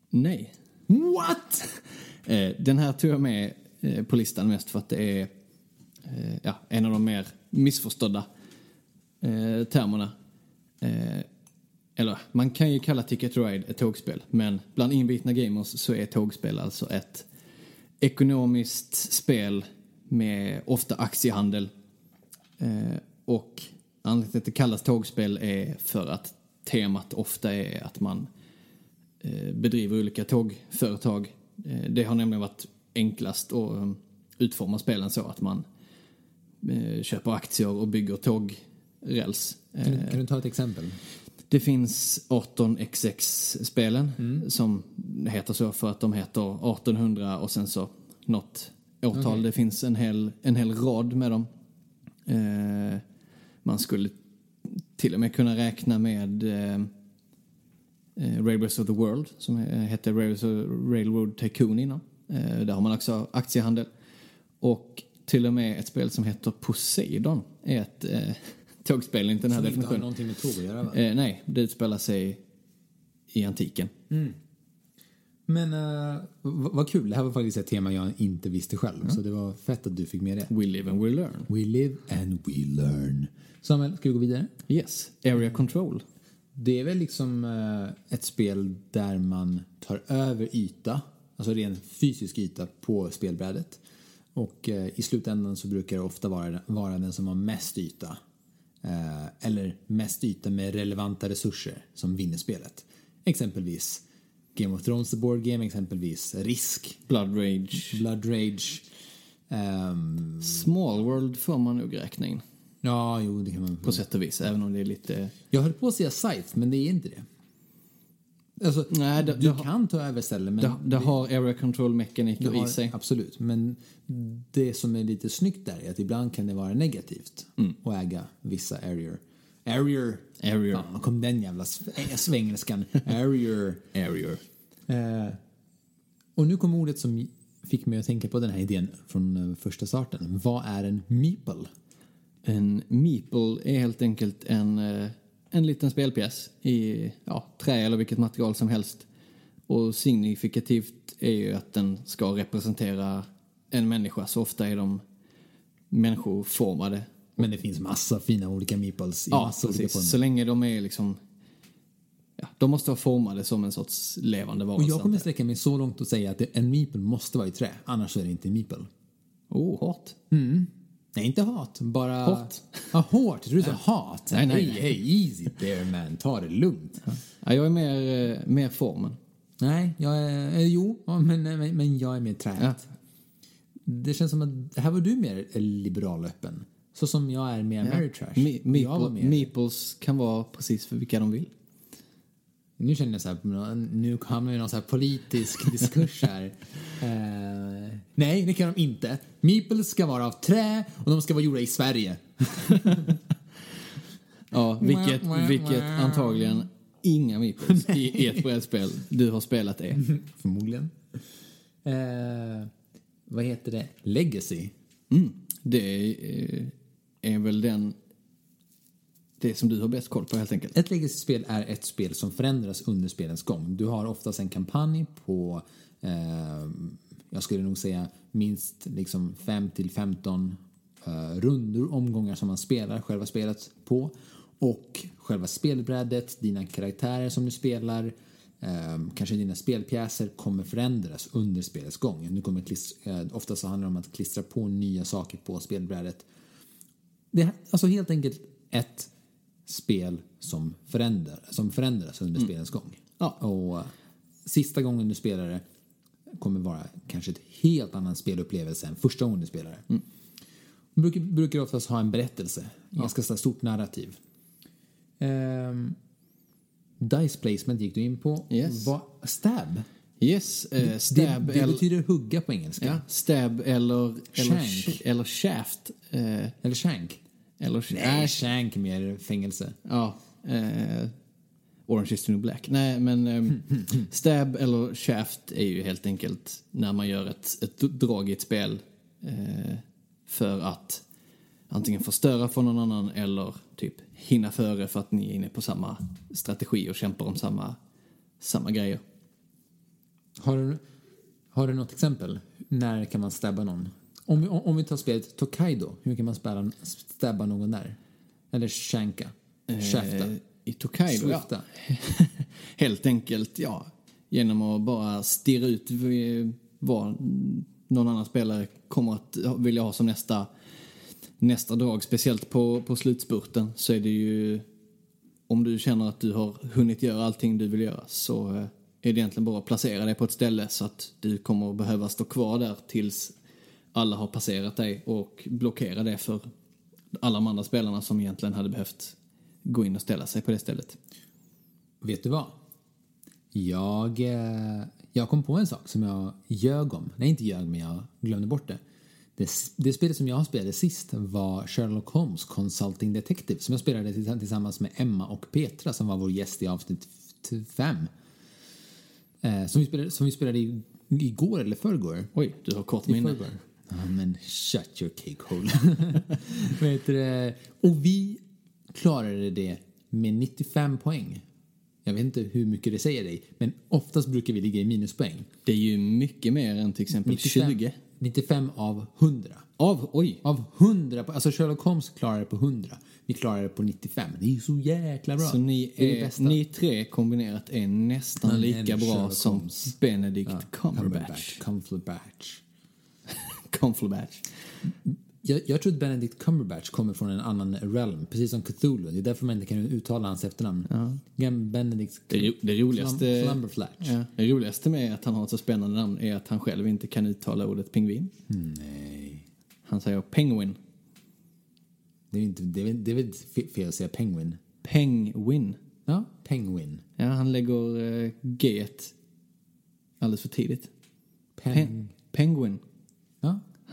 nej. What? Eh, den här tog jag med eh, på listan mest för att det är eh, ja, en av de mer missförstådda eh, termerna. Eh, eller man kan ju kalla Ticket to Ride ett tågspel, men bland inbitna gamers så är tågspel alltså ett ekonomiskt spel med ofta aktiehandel. Eh, och anledningen till att det kallas tågspel är för att temat ofta är att man eh, bedriver olika tågföretag. Eh, det har nämligen varit enklast att eh, utforma spelen så att man eh, köper aktier och bygger tågräls. Kan, du- kan du ta ett exempel? det finns 18xx-spelen som heter så för att de heter 1800 och sen så något årtal. Okej. Det finns en hel, en hel rad med dem. Eh, man skulle till och med kunna räkna med eh, eh, Railways of the World som he- hette Railroad Tycoon innan. Eh, där har man också aktiehandel. Och till och med ett spel som heter Poseidon är ett eh, tågspel enligt den här Som inte har definitionen. någonting med tåg att göra va? Eh, nej, det utspelar sig i antiken. Men uh, vad kul, det här var faktiskt ett tema jag inte visste själv. Så det var fett att du fick med det. We live and we learn. We live and we learn. Samuel, ska vi gå vidare? Yes, area control. Det är väl liksom eh, ett spel där man tar över yta, alltså ren fysisk yta på spelbrädet. Och eh, i slutändan så brukar det ofta vara, vara den som har mest yta. Eller mest yta med relevanta resurser som vinner spelet. Exempelvis Game of Thrones The Board Game, exempelvis Risk, Blood Rage. Blood Rage. ehm, Small World får man nog räkna in ja, jo, det kan man. på sätt och vis, även om det är lite... Jag höll på att säga Scythe, men det är inte det. Alltså, Nej, det, du det, har- kan ta över ställen, men det, det har area control du mekaniker har- i sig. Absolut, men det som är lite snyggt där är att ibland kan det vara negativt Mm. att äga vissa area. Area. Area. Fan, kom den jävla äh, svengelskan. Area. Area. Eh, och nu kom ordet som fick mig att tänka på den här idén från eh, första starten. Vad är en meeple? En meeple är helt enkelt en, eh, en liten spelpjäs i ja, trä eller vilket material som helst. Och signifikativt är ju att den ska representera en människa, så ofta är de människoformade. Men det finns massa fina olika meeples i Ja, massa olika precis. former. Så länge de är liksom... Ja, de måste vara formade som en sorts levande Och varelse. jag kommer sträcka mig så långt och säga att en meeple måste vara i trä, annars är det inte en meeple. Oh, hårt. Nej, inte hat. Bara... Hårt. Ja, hårt. Jag tror du sa hat. Nej, nej, nej. hey, easy there man. Ta det lugnt. Ja, jag är mer, eh, mer formen. Nej, jag är... Eh, jo, men, men, men jag är mer träet. Ja. Det känns som att här var du mer liberal och öppen. Så som jag är mer Mary Trash. Me- meeple, meeples kan vara precis för vilka de vill. Nu känner jag så här, nu hamnar vi i någon så här politisk diskurs här. Eh, nej, det kan de inte. Meeples ska vara av trä och de ska vara gjorda i Sverige. Ja, vilket, vilket antagligen inga meeples i, i ett brädspel du har spelat är. Förmodligen. Eh, vad heter det? Legacy. Mm. Det är, eh, är väl den... Det som du har bäst koll på helt enkelt. Ett legacy-spel är ett spel som förändras under spelens gång. Du har oftast en kampanj på, eh, jag skulle nog säga minst liksom 5 till 15 eh, rundor, omgångar som man spelar själva spelet på. Och själva spelbrädet, dina karaktärer som du spelar, eh, kanske dina spelpjäser kommer förändras under spelets gång. Du kommer klistra, eh, oftast så handlar det om att klistra på nya saker på spelbrädet det är alltså helt enkelt ett spel som, förändrar, som förändras under spelens gång. Ja. Och eh, sista gången du spelar det kommer vara kanske ett helt annan spelupplevelse än första gången du spelar det. Brukar, brukar oftast ha en berättelse, ganska så här stort narrativ. Ehm, dice placement gick du in på. Yes. Vad- stab? Yes, eh, stab, det, det eller, betyder hugga på engelska. ja, stab eller, eller, Shank. eller shaft. Eh, Eller shank. Eller, Nej, shank är mer fängelse. Ja. Eh, Orange is the new black. Nej, men eh, stab eller shaft är ju helt enkelt när man gör ett, ett drag i ett spel eh, för att antingen förstöra för någon annan eller typ hinna före för att ni är inne på samma strategi och kämpar om samma, samma grejer. Har du, har du något exempel? När kan man stabba någon? Om, vi- om, om vi tar spelet Tokaido, hur kan man spela, stabba någon där? Eller shanka? Shafta? Eh, I Tokaido, ja. Swifta? Helt enkelt, ja, genom att bara stirra ut vad någon annan spelare kommer att vilja ha som nästa, nästa drag. Speciellt på, på slutspurten så är det ju, om du känner att du har hunnit göra allting du vill göra så eh, är det egentligen bara att placera dig på ett ställe så att du kommer att behöva stå kvar där tills alla har passerat dig och blockera det för alla de andra spelarna som egentligen hade behövt gå in och ställa sig på det stället. Vet du vad? Jag, eh, jag kom på en sak som jag ljög om. Nej, inte ljög, men jag glömde bort det. Det, det spelet som jag spelade sist var Sherlock Holmes Consulting Detective som jag spelade till- tillsammans med Emma och Petra som var vår gäst i avsnitt f- fem. Eh, som, vi spelade, som vi spelade i, igår eller förrgår. Oj, du har kort minne. förrgår. Ja, men shut your cake hole. Vad heter det? Och vi klarade det med 95 poäng. Jag vet inte hur mycket det säger dig, men oftast brukar vi ligga i minuspoäng. Det är ju mycket mer än till exempel 20. 95 av 100. Av, oj, Av 100, på- alltså Sherlock Holmes klarar det på 100. Vi klarar det på 95. Det är ju så jäkla bra. så ni, är är, ni tre kombinerat är nästan Men lika bra Sherlock som Holmes. Benedict Ja, Cumberbatch. Cumberbatch. Cumberbatch. Jag, jag tror att Benedict Cumberbatch kommer från en annan realm, precis som Cthulhu. Det är därför man inte kan uttala hans efternamn. Ja. Benedict Det, ro- det, roligaste, ja, det roligaste med att han har ett så spännande namn är att han själv inte kan uttala ordet pingvin. Nej. Han säger penguin. Det är, inte, det, är, det är väl fe- fel att säga penguin? Penguin. Ja, penguin. Ja, han lägger uh, g alldeles för tidigt. Pen, Pen, penguin.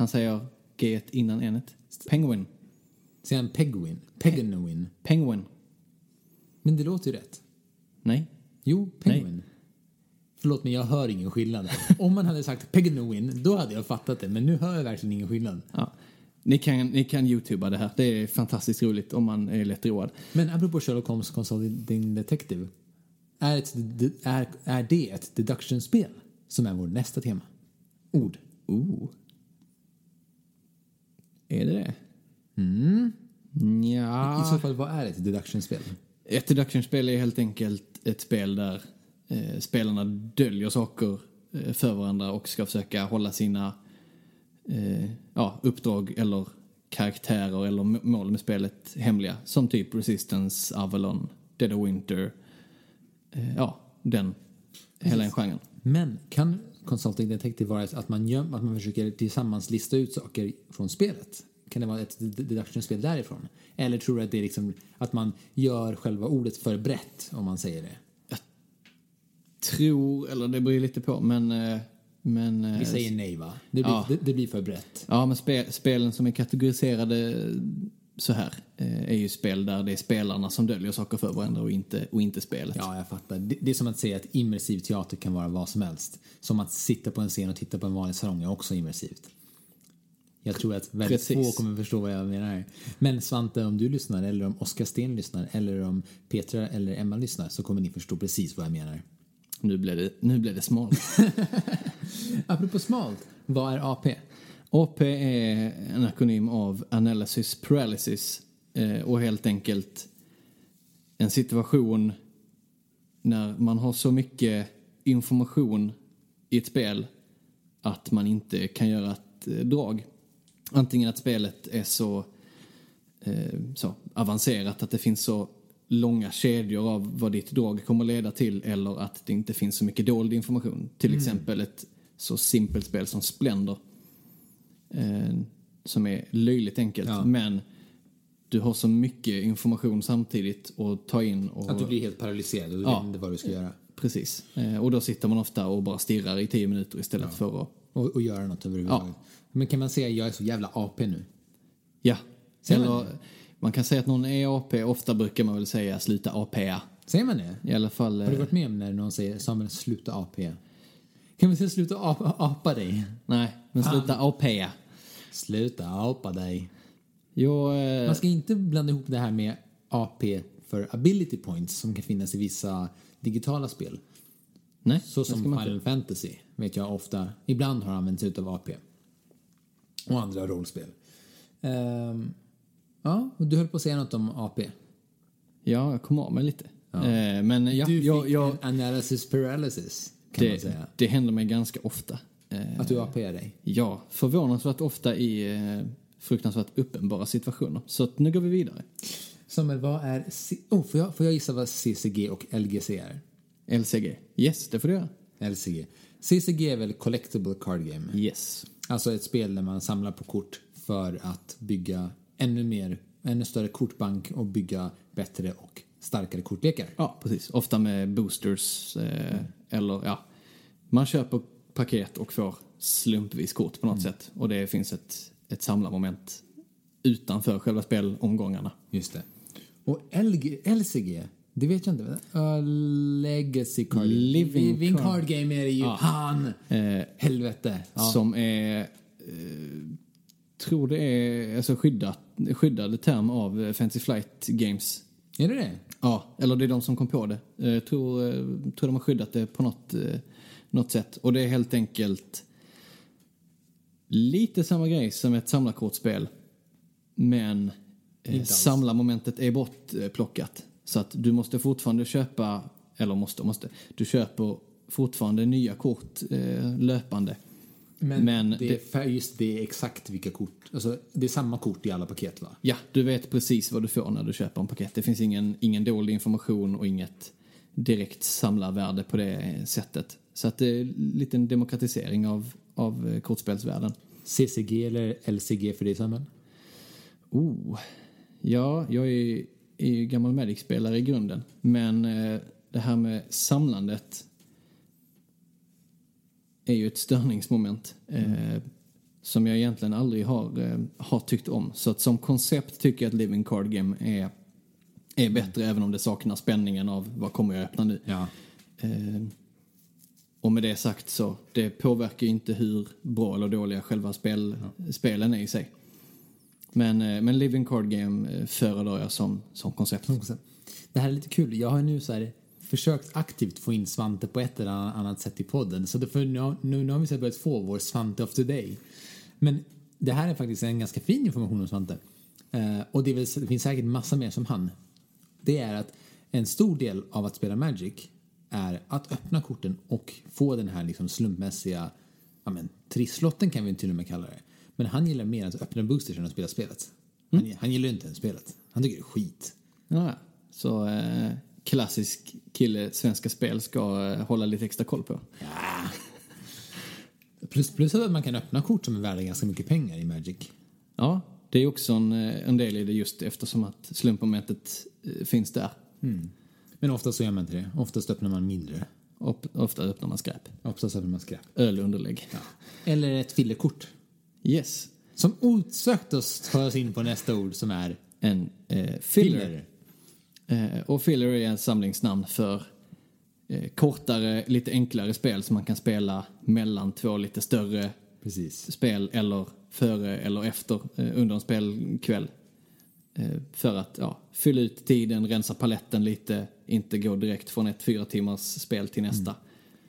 Han säger g innan n Penguin. Säger han peguin? Peguin. Penguin. Men det låter ju rätt. Nej. Jo, penguin. Förlåt, men jag hör ingen skillnad. Om man hade sagt penguin, då hade jag fattat det. Men nu hör jag verkligen ingen skillnad. Ja. Ni kan, ni kan youtuba det här. Det är fantastiskt roligt om man är lättroad. Men apropå Sherlock Holmes Consulting Detective. Är, ett, är, är det ett deduction-spel som är vår nästa tema? Ord. Ooh. Är det det? Mm. I Ja. så fall, vad är ett deduction-spel? Ett deduction-spel är helt enkelt ett spel där eh, spelarna döljer saker eh, för varandra och ska försöka hålla sina eh, ja, uppdrag eller karaktärer eller mål med spelet hemliga. Som typ Resistance, Avalon, Dead of Winter. Eh, ja, den, hela den genren. Men kan Consulting Detective vara att man, gör, att man försöker tillsammans lista ut saker från spelet? Kan det vara ett deduction-spel därifrån? Eller tror du att det är liksom att man gör själva ordet för brett, om man säger det? Tror, eller det beror lite på, men... eh, men eh, Vi säger nej, va? Det blir, Ja. det, det blir för brett. Ja, men spe, spelen som är kategoriserade så här eh, är ju spel där det är spelarna som döljer saker för varandra och inte, och inte spelet. Ja, jag fattar. Det, det är som att säga att immersiv teater kan vara vad som helst. Som att sitta på en scen och titta på en vanlig salong är också immersivt. Jag tror att väldigt Precis. få kommer förstå vad jag menar. Men Svante, om du lyssnar, eller om Oskar Sten lyssnar, eller om Petra eller Emma lyssnar så kommer ni förstå precis vad jag menar. Nu blev det, nu blev det smalt. Apropå smalt, vad är AP? AP är en akronym av Analysis Paralysis eh, och helt enkelt en situation när man har så mycket information i ett spel att man inte kan göra ett eh, drag. Antingen att spelet är så, eh, så avancerat att det finns så långa kedjor av vad ditt drag kommer leda till eller att det inte finns så mycket dold information. Till exempel ett så simpelt spel som Splendor eh, som är löjligt enkelt. Ja. Men du har så mycket information samtidigt att ta in. Och, Att du blir helt paralyserad och du Ja. vet inte vad du ska göra. Precis. Eh, och då sitter man ofta och bara stirrar i tio minuter istället för att... Och, och göra något överhuvudtaget. Men kan man säga jag är så jävla AP nu? Ja. Säger man Eller man kan säga att någon är AP. Ofta brukar man väl säga sluta APa. Säger man det? I alla fall... Har du Eh, varit med om när någon säger Samuel sluta AP? Kan vi säga sluta apa, apa dig? nej, men sluta APa. Sluta apa dig. Jag, eh, Man ska inte blanda ihop det här med AP för ability points som kan finnas i vissa digitala spel. nej, Så som Final. Fantasy vet jag ofta, ibland har använts utav AP. Och andra rollspel. Ehm, ja, och du höll på att säga något om AP. Ja, jag kom av mig lite. Eh, men ja, Du fick jag, jag, en analysis paralysis kan man det, säga. det händer mig ganska ofta. Eh, Att du AP är dig. Ja, förvånansvärt ofta i eh, fruktansvärt uppenbara situationer. Så nu går vi vidare. Samuel, vad är... C- oh, får, jag, får jag gissa vad CCG och LGC är? LCG. Yes, det får du göra. LCG. CCG är väl Collectible Card Game? Yes. Alltså ett spel där man samlar på kort för att bygga ännu mer, ännu större kortbank och bygga bättre och starkare kortlekar. Ja, precis. Ofta med boosters eh, eller ja, man köper paket och får slumpvis kort på något sätt. Och det finns ett, ett samlarmoment utanför själva spelomgångarna. Just det. Och LG, LCG, det vet jag inte. Uh, legacy Card. Living Living Card. Card Game är det ju. Han! Eh, Helvete. Ja. Som är, eh, tror det är alltså skyddat, skyddad term av eh, Fancy Flight Games. Är det det? Ja, eller det är de som kom på det. Eh, Jag tror, eh, tror de har skyddat det på något, eh, något sätt. Och det är helt enkelt lite samma grej som ett samlarkortspel. Men eh, samlarmomentet är bortplockat. Så att du måste fortfarande köpa, eller måste, måste, du köper fortfarande nya kort eh, löpande. Men, Men det, det- just det är exakt vilka kort. Alltså, det är samma kort i alla paket va? Ja, du vet precis vad du får när du köper en paket. Det finns ingen, ingen dold information och inget direkt samlarvärde på det sättet. Så att det är en liten demokratisering av, av eh, kortspelsvärlden. CCG eller LCG för dig Samuel? Oh, ja, jag är, är ju gammal Magic-spelare i grunden. Men eh, det här med samlandet är ju ett störningsmoment. Eh, som jag egentligen aldrig har, eh, har tyckt om. Så att som koncept tycker jag att Living Card Game är, är bättre även om det saknar spänningen av vad kommer jag öppna nu. Ja. Eh, och med det sagt så, det påverkar ju inte hur bra eller dåliga själva spel, spelen är i sig. Men, eh, men Living Card Game eh, föredrar jag som, som koncept. Det här är lite kul. Jag har nu så här försökt aktivt få in Svante på ett eller annat sätt i podden. Så därför nu, nu, nu har vi så börjat få vår Svante of today. Men det här är faktiskt en ganska fin information om Svante. Eh, och det, väl, det finns säkert massa mer som han. Det är att en stor del av att spela Magic är att öppna korten och få den här liksom slumpmässiga ja men, trisslotten kan vi till och med kalla det. Men han gillar mer att öppna boosters än att spela spelet. Han, han gillar inte ens spelet. Han tycker det är skit. Ja, så eh, klassisk kille Svenska Spel ska eh, hålla lite extra koll på. Plus, plus att man kan öppna kort som är värda ganska mycket pengar i Magic. Ja, det är också en, eh, en del i det just eftersom att slumpmomentet eh, finns där. Men oftast så gör man inte det. Oftast öppnar man mindre. Och ofta öppnar man skräp. Oftast öppnar man skräp. Ölunderlägg. Eller ett fillerkort. Yes. Som osökt oss tar oss in på nästa ord som är En eh, filler. filler. Eh, och filler är ett samlingsnamn för eh, kortare, lite enklare spel som man kan spela mellan två lite större Precis. spel eller före eller efter eh, under en spelkväll. Eh, för att ja, fylla ut tiden, rensa paletten lite, inte gå direkt från ett fyra timmars spel till nästa.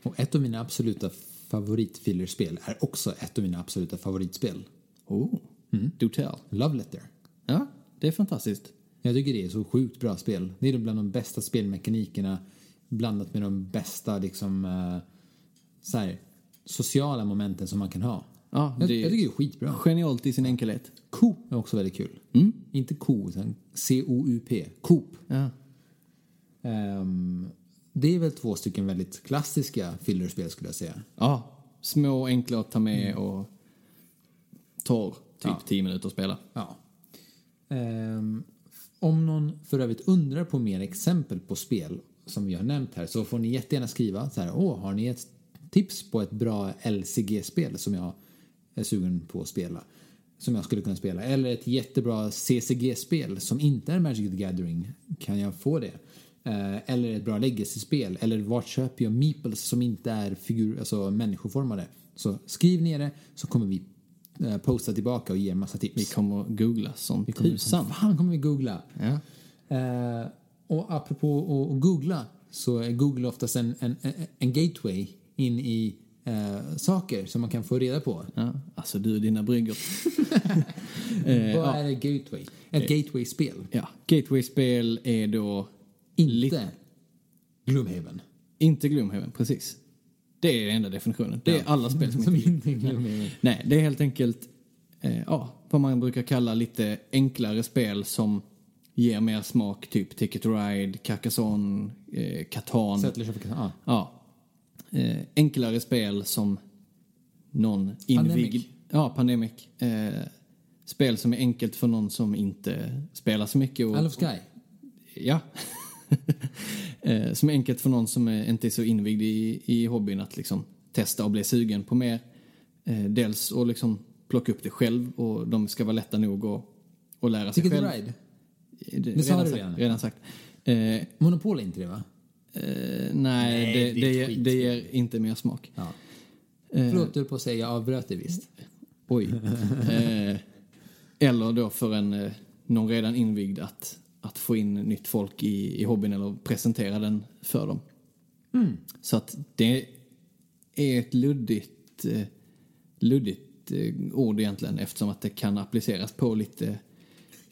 Och ett av mina absoluta favoritfillerspel är också ett av mina absoluta favoritspel. Oh, do tell. Love Letter. Ja, det är fantastiskt. Jag tycker det är så sjukt bra spel. Det är bland de bästa spelmekanikerna blandat med de bästa liksom eh, så här, sociala momenten som man kan ha. Ja, Jag, det jag tycker det är skitbra. genialt i sin enkelhet. Coop är också väldigt kul. Inte ko, utan C-O-U-P. Coop. Ja. Ehm, det är väl två stycken väldigt klassiska fillerspel skulle jag säga. ja, små, enkla att ta med och tar typ Ja. 10 minuter att spela. Ja. Ehm, om någon för övrigt undrar på mer exempel på spel som vi har nämnt här så får ni jättegärna skriva så här, åh, har ni ett tips på ett bra LCG-spel som jag är sugen på att spela? Som jag skulle kunna spela. Eller ett jättebra CCG-spel som inte är Magic the Gathering. Kan jag få det? Eh, eller ett bra legacy-spel. Eller vart köper jag meeples som inte är figur, alltså människoformade? Så skriv ner det så kommer vi eh, posta tillbaka och ge en massa tips. Vi kommer googla som Vi kommer, tusan. som fan kommer vi googla. Ja. Eh, och apropå att- att googla så är Google oftast en, en, en gateway in i eh, saker som man kan få reda på. Ja. Alltså du och dina bryggor. eh, Vad ja. är ett gateway? Ett gateway-spel. ja. Gateway-spel är då Inte Gloomhaven. inte Gloomhaven, precis. Det är den enda definitionen. Det är alla spel som, Som inte är Gloomhaven. Nej, det är helt enkelt eh, ja, vad man brukar kalla lite enklare spel som ger mer smak, typ Ticket to Ride, Carcassonne, eh, Catan. Settlers of Catan. Ja. Ja. Eh, enklare spel som någon invigd... Ja, Pandemic. Eh, spel som är enkelt för någon som inte spelar så mycket. Och, Isle of Sky. Ja. eh, som är enkelt för någon som är, inte är så invigd i, i hobbyn att liksom testa och bli sugen på mer. Eh, dels att liksom plocka upp det själv och de ska vara lätta nog att, att lära sig Ticket själv. Ride. Det, Det sa redan du sagt, redan. redan sagt. Eh, Monopol är inte det va? Eh, nej, Nej, det, det det, ger, det ger inte mer smak. Ja. Eh, Förlåt, du på att säga jag avbröt dig visst. Oj. Eh, eller då för en, eh, någon redan invigd att, att få in nytt folk i, i hobbyn eller presentera den för dem. Så att det är ett luddigt, eh, luddigt ord egentligen eftersom att det kan appliceras på lite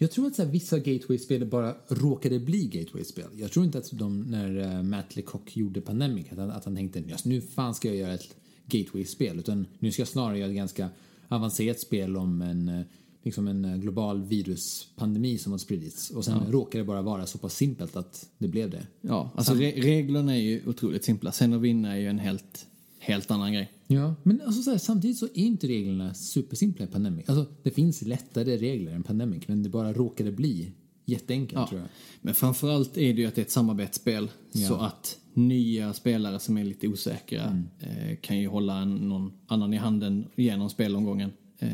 Jag tror att så här, vissa gateway-spel bara råkade bli gateway-spel. Jag tror inte att de, när uh, Matt Lecoq gjorde Pandemic, att han, att han tänkte just nu fan ska jag göra ett gateway-spel. Utan nu ska jag snarare göra ett ganska avancerat spel om en, eh, liksom en eh, global viruspandemi som har spridits. Och sen råkade det bara vara så pass simpelt att det blev det. Ja, alltså re reglerna är ju otroligt simpla. Sen att vinna är ju en helt, helt annan grej. Ja, men alltså så här, samtidigt så är inte reglerna supersimpla i Pandemic. Alltså det finns lättare regler än Pandemic, men det bara råkade bli jätteenkelt Ja. tror jag. Men framförallt är det ju att det är ett samarbetsspel. Ja. Så att nya spelare som är lite osäkra eh, kan ju hålla någon annan i handen genom spelomgången. Eh,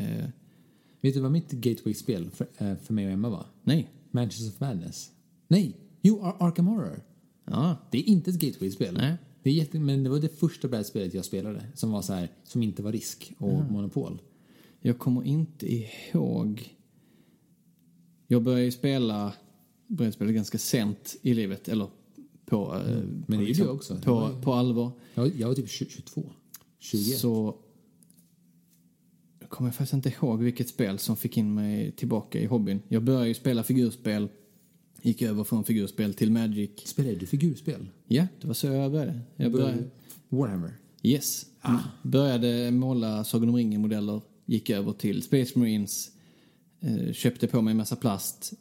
Vet du vad mitt gateway-spel för, eh, för mig och Emma var? nej. Manchester of Madness. Nej, jo, Ar- Arkham Horror. Ja. Det är inte ett gateway-spel. Nej. Det är jätte, men det var det första brädspelet jag spelade som var så här, som inte var risk och monopol. Jag kommer inte ihåg. Jag började ju spela brädspel ganska sent i livet. Eller på, eh, Men på, det du också. på, på allvar. Jag, jag var typ 20, 22. 20. Så jag kommer faktiskt inte ihåg vilket spel som fick in mig tillbaka i hobbyn. Jag började ju spela figurspel, gick över från figurspel till Magic. Spelade du figurspel? Ja, det var så jag började. Jag började Warhammer. yes. Började måla Sagan om ringen-modeller, gick över till Space Marines, eh, köpte på mig en massa plast,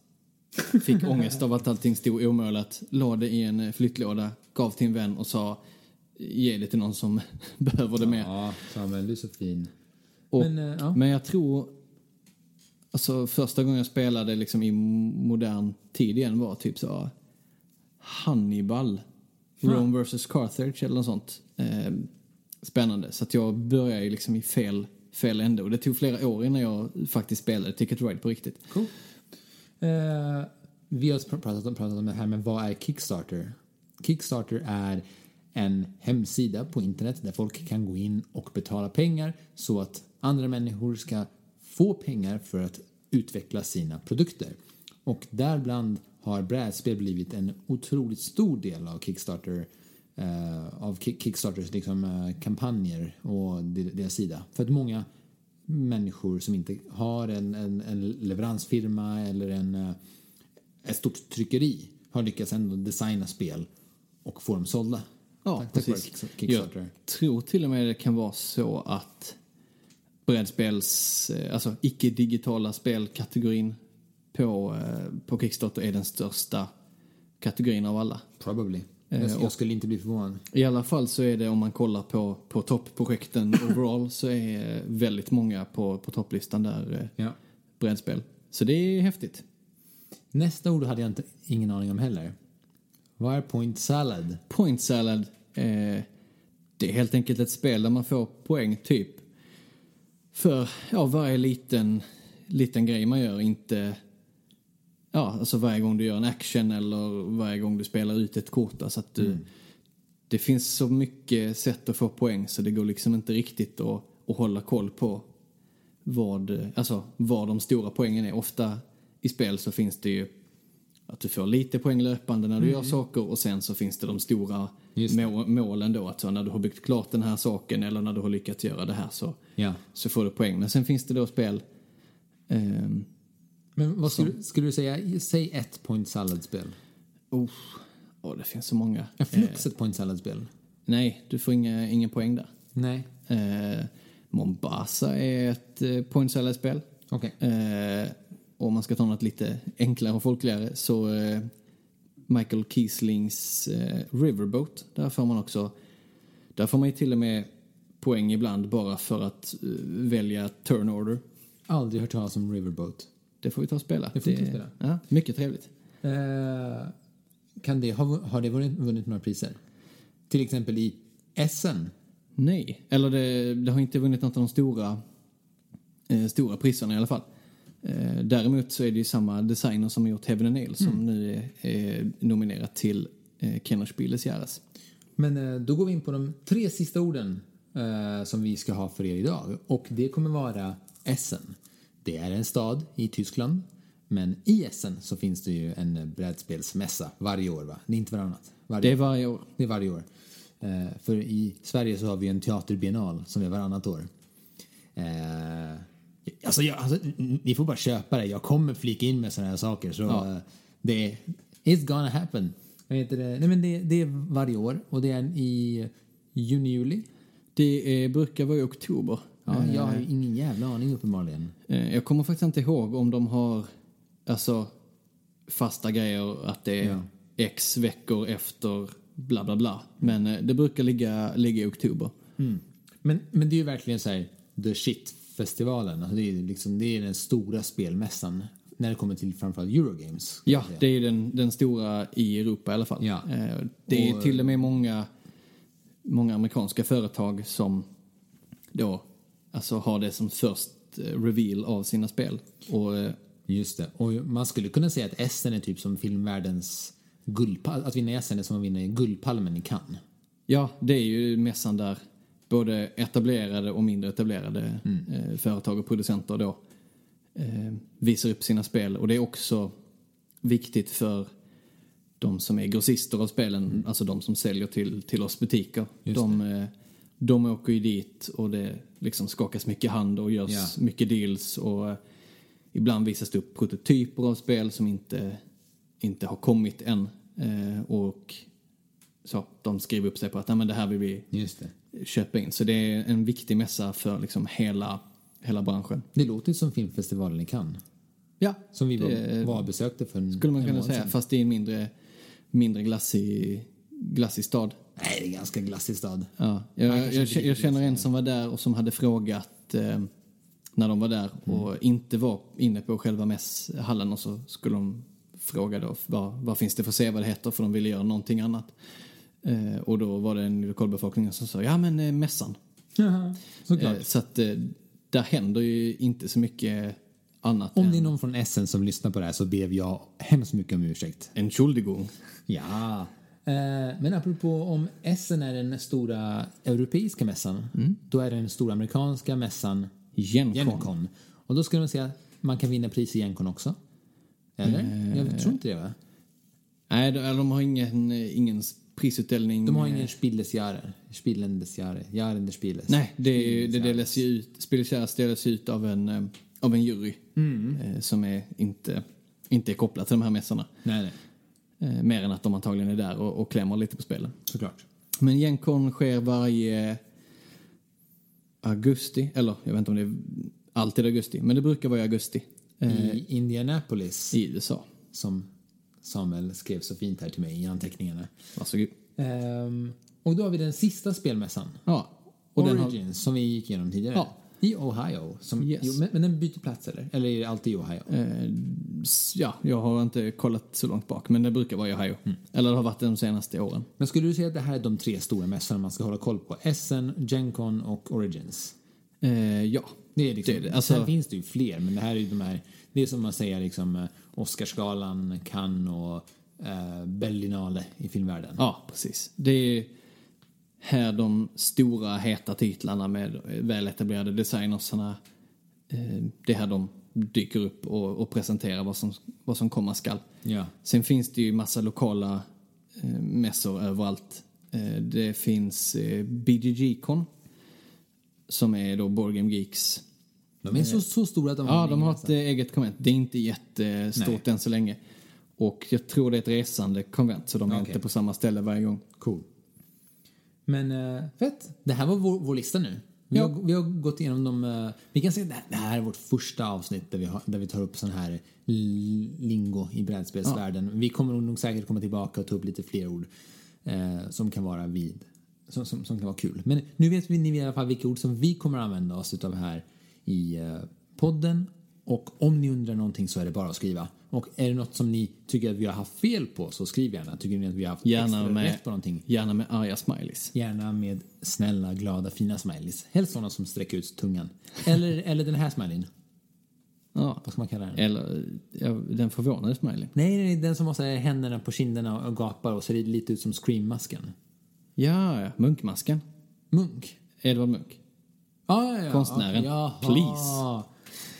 fick ångest av att allting stod omålat, la det i en eh, flyttlåda, gav till en vän och sa ge det till någon som behöver det mer. Ja, Samuel, du är så fin. Och, Men, men, eh, ja. jag tror, alltså första gången jag spelade liksom i modern tid igen var typ så Hannibal, Rome vs Carthage eller något sånt. Eh, spännande. Så att jag började ju liksom i fel, fel ände och det tog flera år innan jag faktiskt spelade Ticket Ride på riktigt. Cool. Eh, vi har pr- pratat om, pratat om det här, men vad är Kickstarter? Kickstarter är en hemsida på internet där folk kan gå in och betala pengar så att andra människor ska få pengar för att utveckla sina produkter. Och däribland har brädspel blivit en otroligt stor del av Kickstarter eh, av Kick- Kickstarters liksom, eh, kampanjer och de- deras sida. För att många människor som inte har en, en, en leveransfirma eller en, eh, ett stort tryckeri har lyckats ändå designa spel och få dem sålda. Ja, Tack- tack precis. Kickstarter- Kickstarter. Jag tror till och med det kan vara så att brädspels, eh, alltså icke-digitala spelkategorin på, eh, på Kickstarter är den största kategorin av alla. Probably. Eh, jag, jag skulle inte bli förvånad. I alla fall så är det om man kollar på, på toppprojekten overall så är väldigt många på, på topplistan där Ja. brädspel. Så det är häftigt. Nästa ord hade jag inte, ingen aning om heller. Vad är point salad? Point salad, eh, det är helt enkelt ett spel där man får poäng typ för ja, varje liten, liten grej man gör. Inte ja, alltså varje gång du gör en action eller varje gång du spelar ut ett kort. Alltså att du, Det finns så mycket sätt att få poäng så det går liksom inte riktigt att, att hålla koll på vad, alltså, vad de stora poängen är. Ofta i spel så finns det ju att du får lite poäng löpande när du gör saker och sen så finns det de stora Mm. Just det. må, målen då. Att så när du har byggt klart den här saken eller när du har lyckats göra det här så, Ja. så får du poäng. Men sen finns det då spel ehm, Men vad skulle, skulle du säga? Säg ett point salad-spel. oh, åh, det finns så många. Ja, Flux ett point salad-spel. Nej, du får inga, ingen poäng där. Nej. Eh, Mombasa är ett eh, point salad-spel. Okej. Eh, om man ska ta något lite enklare och folkligare så eh, Michael Kieslings eh, Riverboat, där får man också, där får man ju till och med poäng ibland bara för att eh, välja turn order. Aldrig hört talas om Riverboat. Det får vi ta och spela. Det får vi ta och spela. Ja, mycket trevligt. Eh, kan det, har, har det vunnit, vunnit några priser? Till exempel i Essen. Nej, eller det, det har inte vunnit något av de stora, eh, stora priserna i alla fall. Eh, däremot så är det ju samma designer som har gjort Heaven and Nail som nu är, är nominerat till eh, Kennerspiel des Jahres. Men eh, då går vi in på de tre sista orden eh, som vi ska ha för er idag. Och det kommer vara Essen. Det är en stad i Tyskland. Men i Essen så finns det ju en brädspelsmässa varje år va? Det är inte varannat. Varje Det är varje år. Det är varje år. Eh, för i Sverige så har vi en teaterbiennal som är varannat år. Eh, alltså, jag, alltså, ni får bara köpa det. Jag kommer flika in med sådana här saker. Så Ja. eh, det it's gonna happen. Vad heter det? Nej, men det, det är varje år och det är i juni, juli. Det är, brukar vara i oktober. Ja, jag har ju ingen jävla aning uppenbarligen. Eh, Jag kommer faktiskt inte ihåg om de har alltså fasta grejer att det är Ja. x veckor efter bla bla bla. Men eh, det brukar ligga, ligga i oktober. Men, men det är ju verkligen så här the shit-festivalen. Alltså det, är liksom, det är den stora spelmässan när det kommer till framförallt Eurogames. Ja, det är ju den, den stora i Europa i alla fall. Ja. Eh, Det är Och- till och med många, många amerikanska företag som då alltså har det som först eh, reveal av sina spel. Och eh, Just det. Och man skulle kunna säga att Essen är typ som filmvärldens guldpalm. Att vinna Essen är som att vinna Guldpalmen i Cannes. ja, det är ju mässan där både etablerade och mindre etablerade Mm. eh, företag och producenter då eh, visar upp sina spel. Och det är också viktigt för de som är grossister av spelen, alltså de som säljer till, till oss butiker. Mm. Just De, eh, de åker ju dit och det liksom skakas mycket hand och görs Ja. mycket deals och ibland visas det upp prototyper av spel som inte, inte har kommit än. Och så, de skriver upp sig på att Nej, men det här vill vi Just det. köpa in. Så det är en viktig mässa för liksom hela, hela branschen. Det låter som filmfestivalen i Cannes. Ja, Som vi var, det var och besökte för en skulle man kunna säga. sedan. Fast i en mindre, mindre glassig, glassig stad. Nej, det är en ganska glassig stad. Ja, jag, jag, inte jag känner en som var där och som hade frågat eh, när de var där och inte var inne på själva mässhallen och så skulle de fråga då vad, vad finns det för sevärdheter för de ville göra någonting annat. Eh, och då var det en i lokalbefolkningen som sa ja men eh, mässan. Såklart. Eh, så att eh, där händer ju inte så mycket annat Om än det är någon från Essen som lyssnar på det här så ber jag hemskt mycket om ursäkt. en Entschuldigung. Ja. Eh, men apropå om Essen är den stora europeiska mässan, då är den stora amerikanska mässan Gencon. Gencon. Och då skulle man säga att man kan vinna pris i Gencon också. Eller? Eh. Jag tror inte det va? Nej, de, de har ingen, ingen prisutdelning. De har ingen. Jaren des Spieles. Nej, det, är, ju- det delas ju ut, Spelkäras delas ut av en, eh, av en jury Mm. eh, som är inte, inte är kopplad till de här mässorna. Nej, nej. Eh, mer än att de antagligen är där och, och klämmer lite på spelen. Såklart. Men Gencon sker varje augusti, eller jag vet inte om det är alltid augusti, men det brukar vara i augusti I Indianapolis, i USA. som Samuel skrev så fint här till mig i anteckningarna. Varsågod. Ehm, och då har vi den sista spelmässan. Ja, och den har, Origins, som vi gick igenom tidigare. Ja. I Ohio. Som, Yes. jo, men, men den byter plats eller? Eller är det alltid i Ohio? eh, ja, jag har inte kollat så långt bak, men det brukar vara i Ohio. Mm. Eller det har varit de senaste åren. Men skulle du säga att det här är de tre stora mässorna man ska hålla koll på? Essen, Gencon och Origins? Eh, ja, Det är liksom, Det är det. Alltså- Sen finns det ju fler, men det här är ju de här, det är som man säger liksom eh, Oscarsgalan, Cannes och eh, Berlinale i filmvärlden. Ja, precis. Det är här de stora heta titlarna med väletablerade designersarna eh, det här de dyker upp och, och presenterar vad som, vad som komma skall. Ja. Sen finns det ju massa lokala eh, mässor överallt. Eh, det finns eh, BGG-con som är då Board Game Geeks. De är så, så stora att de Ja, en de har ett eh, eget konvent. Det är inte jättestort än så länge. Och jag tror det är ett resande konvent så de är Okej. inte på samma ställe varje gång. Cool. Men uh, fett. Det här var vår, vår lista nu. Vi, Ja. har, vi har gått igenom de... eh, vi kan säga att det här- är vårt första avsnitt där vi, har, där vi tar upp sån här lingo i brädspelsvärlden. Vi kommer nog säkert komma tillbaka och ta upp lite fler ord eh, som kan vara vid. Som, som, som kan vara kul. Men nu vet vi ni i alla fall vilka ord som vi kommer använda oss utav här i eh, podden. Och om ni undrar någonting så är det bara att skriva. Och är det något som ni tycker att vi har haft fel på så skriv gärna. Tycker ni att vi har haft Gärna extra med, rätt på någonting? gärna med arga smileys. Gärna med snälla, glada, fina smileys. Helst sådana som sträcker ut tungan. Eller, eller den här smileyn. Ja. Vad ska man kalla den? Eller ja, den förvånade smileyn. Nej, nej, den som har så här händerna på kinderna och gapar och ser lite ut som Scream-masken. Ja, ja, munkmasken. Munk. Edvard Munk. Ja, ja. Konstnären. Jaha. Please.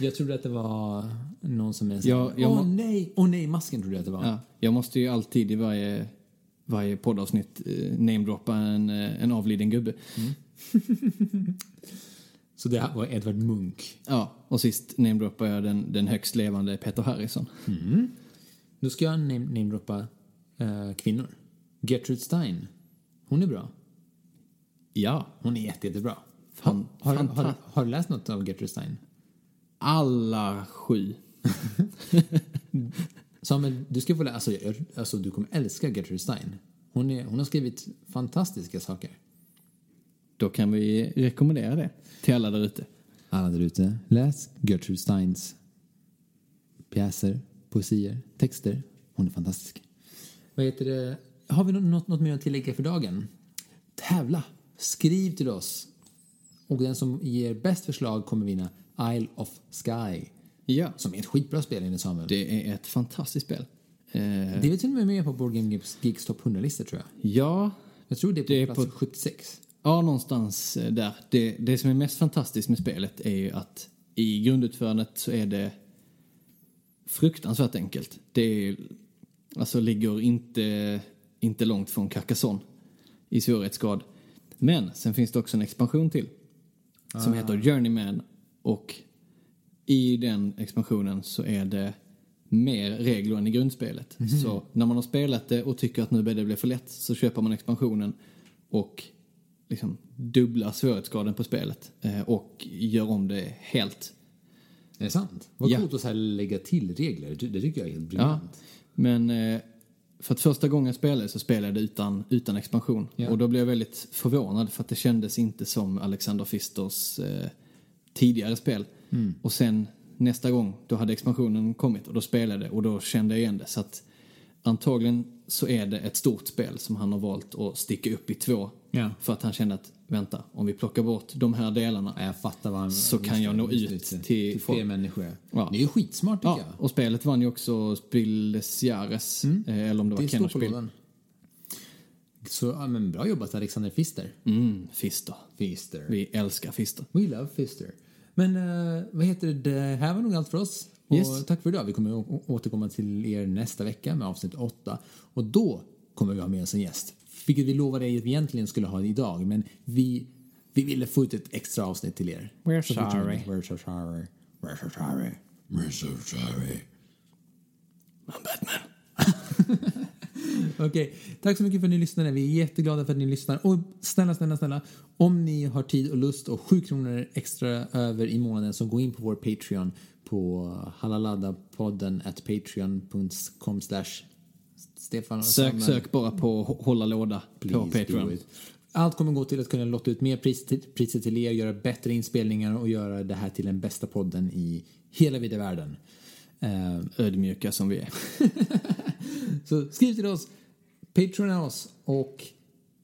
Jag trodde att det var någon som är så Ja, här, jag Åh må- nej, åh nej, masken trodde jag att det var. Ja, jag måste ju alltid i varje, varje poddavsnitt eh, namedroppa en, eh, en avliden gubbe. Så det var Edvard Munk. Ja, och sist namedroppar jag den, den högst levande Peter Harrison. Då ska jag name- namedroppa eh, kvinnor. Gertrude Stein. Hon är bra. Ja, Hon är jätte, jättebra. Fan- har, har, fanta- har, har du läst något av Gertrude Stein? alla sju. Samuel, du ska få läsa. Alltså, alltså, du kommer älska Gertrude Stein. Hon, är, hon har skrivit fantastiska saker. Då kan vi rekommendera det till alla där ute. Alla där ute, läs Gertrude Steins pjäser, poesier, texter. Hon är fantastisk. Vad heter det? Har vi något, något mer att tillägga för dagen? Tävla! Skriv till oss. Och den som ger bäst förslag kommer vinna Isle of Sky. Ja, Som är ett skitbra spel enligt Samuel. det är ett fantastiskt spel. Eh, Det är till och med med på Board Game Geeks- topp 100-listor tror jag. ja, Jag tror det är på Det är plats på- 76. Ja, någonstans eh, där. Det, det som är mest fantastiskt med spelet är ju att i grundutförandet så är det fruktansvärt enkelt. Det är, alltså ligger inte, inte långt från Carcassonne i svårighetsgrad. Men sen finns det också en expansion till som heter Journeyman och i den expansionen så är det mer regler än i grundspelet. Så när man har spelat det och tycker att nu börjar det bli för lätt så köper man expansionen och liksom dubblar svårighetsgraden på spelet eh, och gör om det helt. Är det sant? Vad Ja. coolt att så här lägga till regler. Det tycker jag är helt Ja, briljant. men eh, för att första gången jag spelade så spelade jag det utan, utan expansion. Ja. Och då blev jag väldigt förvånad för att det kändes inte som Alexander Fisters eh, tidigare spel. Och sen nästa gång, då hade expansionen kommit och då spelade det och då kände jag igen det. Så att antagligen så är det ett stort spel som han har valt att sticka upp i två. Ja. För att han kände att, vänta, om vi plockar bort de här delarna Ja, Jag fattar vad han... Så kan jag nå ut till till fler människor. Ja. Det är ju skitsmart tycker Ja, jag. och spelet vann ju också Spiel des Jahres, eh, eller om det var Det Kennerspiel. lådan. Så, ja, men bra jobbat Alexander Fister. Mm, Fister. Fister. Vi älskar Fister. We love Fister. Men eh, vad heter det? Det här var nog allt för oss. Och Yes. tack för idag. Vi kommer återkomma till er nästa vecka med avsnitt 8. Och då kommer vi ha med oss en gäst. Vilket vi lovade er att vi egentligen skulle ha idag. Men vi, vi ville få ut ett extra avsnitt till er. We're Så sorry. We're so sorry. We're so sorry. We're so sorry. Men Batman. Okej, tack så mycket för att ni lyssnade. Vi är jätteglada för att ni lyssnar. Och snälla, snälla, snälla, om ni har tid och lust och 7 kronor extra över i månaden så gå in på vår Patreon på halaladapodden at patreon.com slash Stefan och Sök, Samuel. sök bara på hå- hålla låda på Please do Patreon. Allt kommer gå till att kunna lotta ut mer till, priser till er, göra bättre inspelningar och göra det här till den bästa podden i hela vida världen. Eh, Ödmjuka som vi är. så skriv till oss, Patreona oss och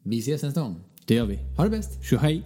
vi ses nästa gång. Det gör vi. Ha det bäst! Tjohej!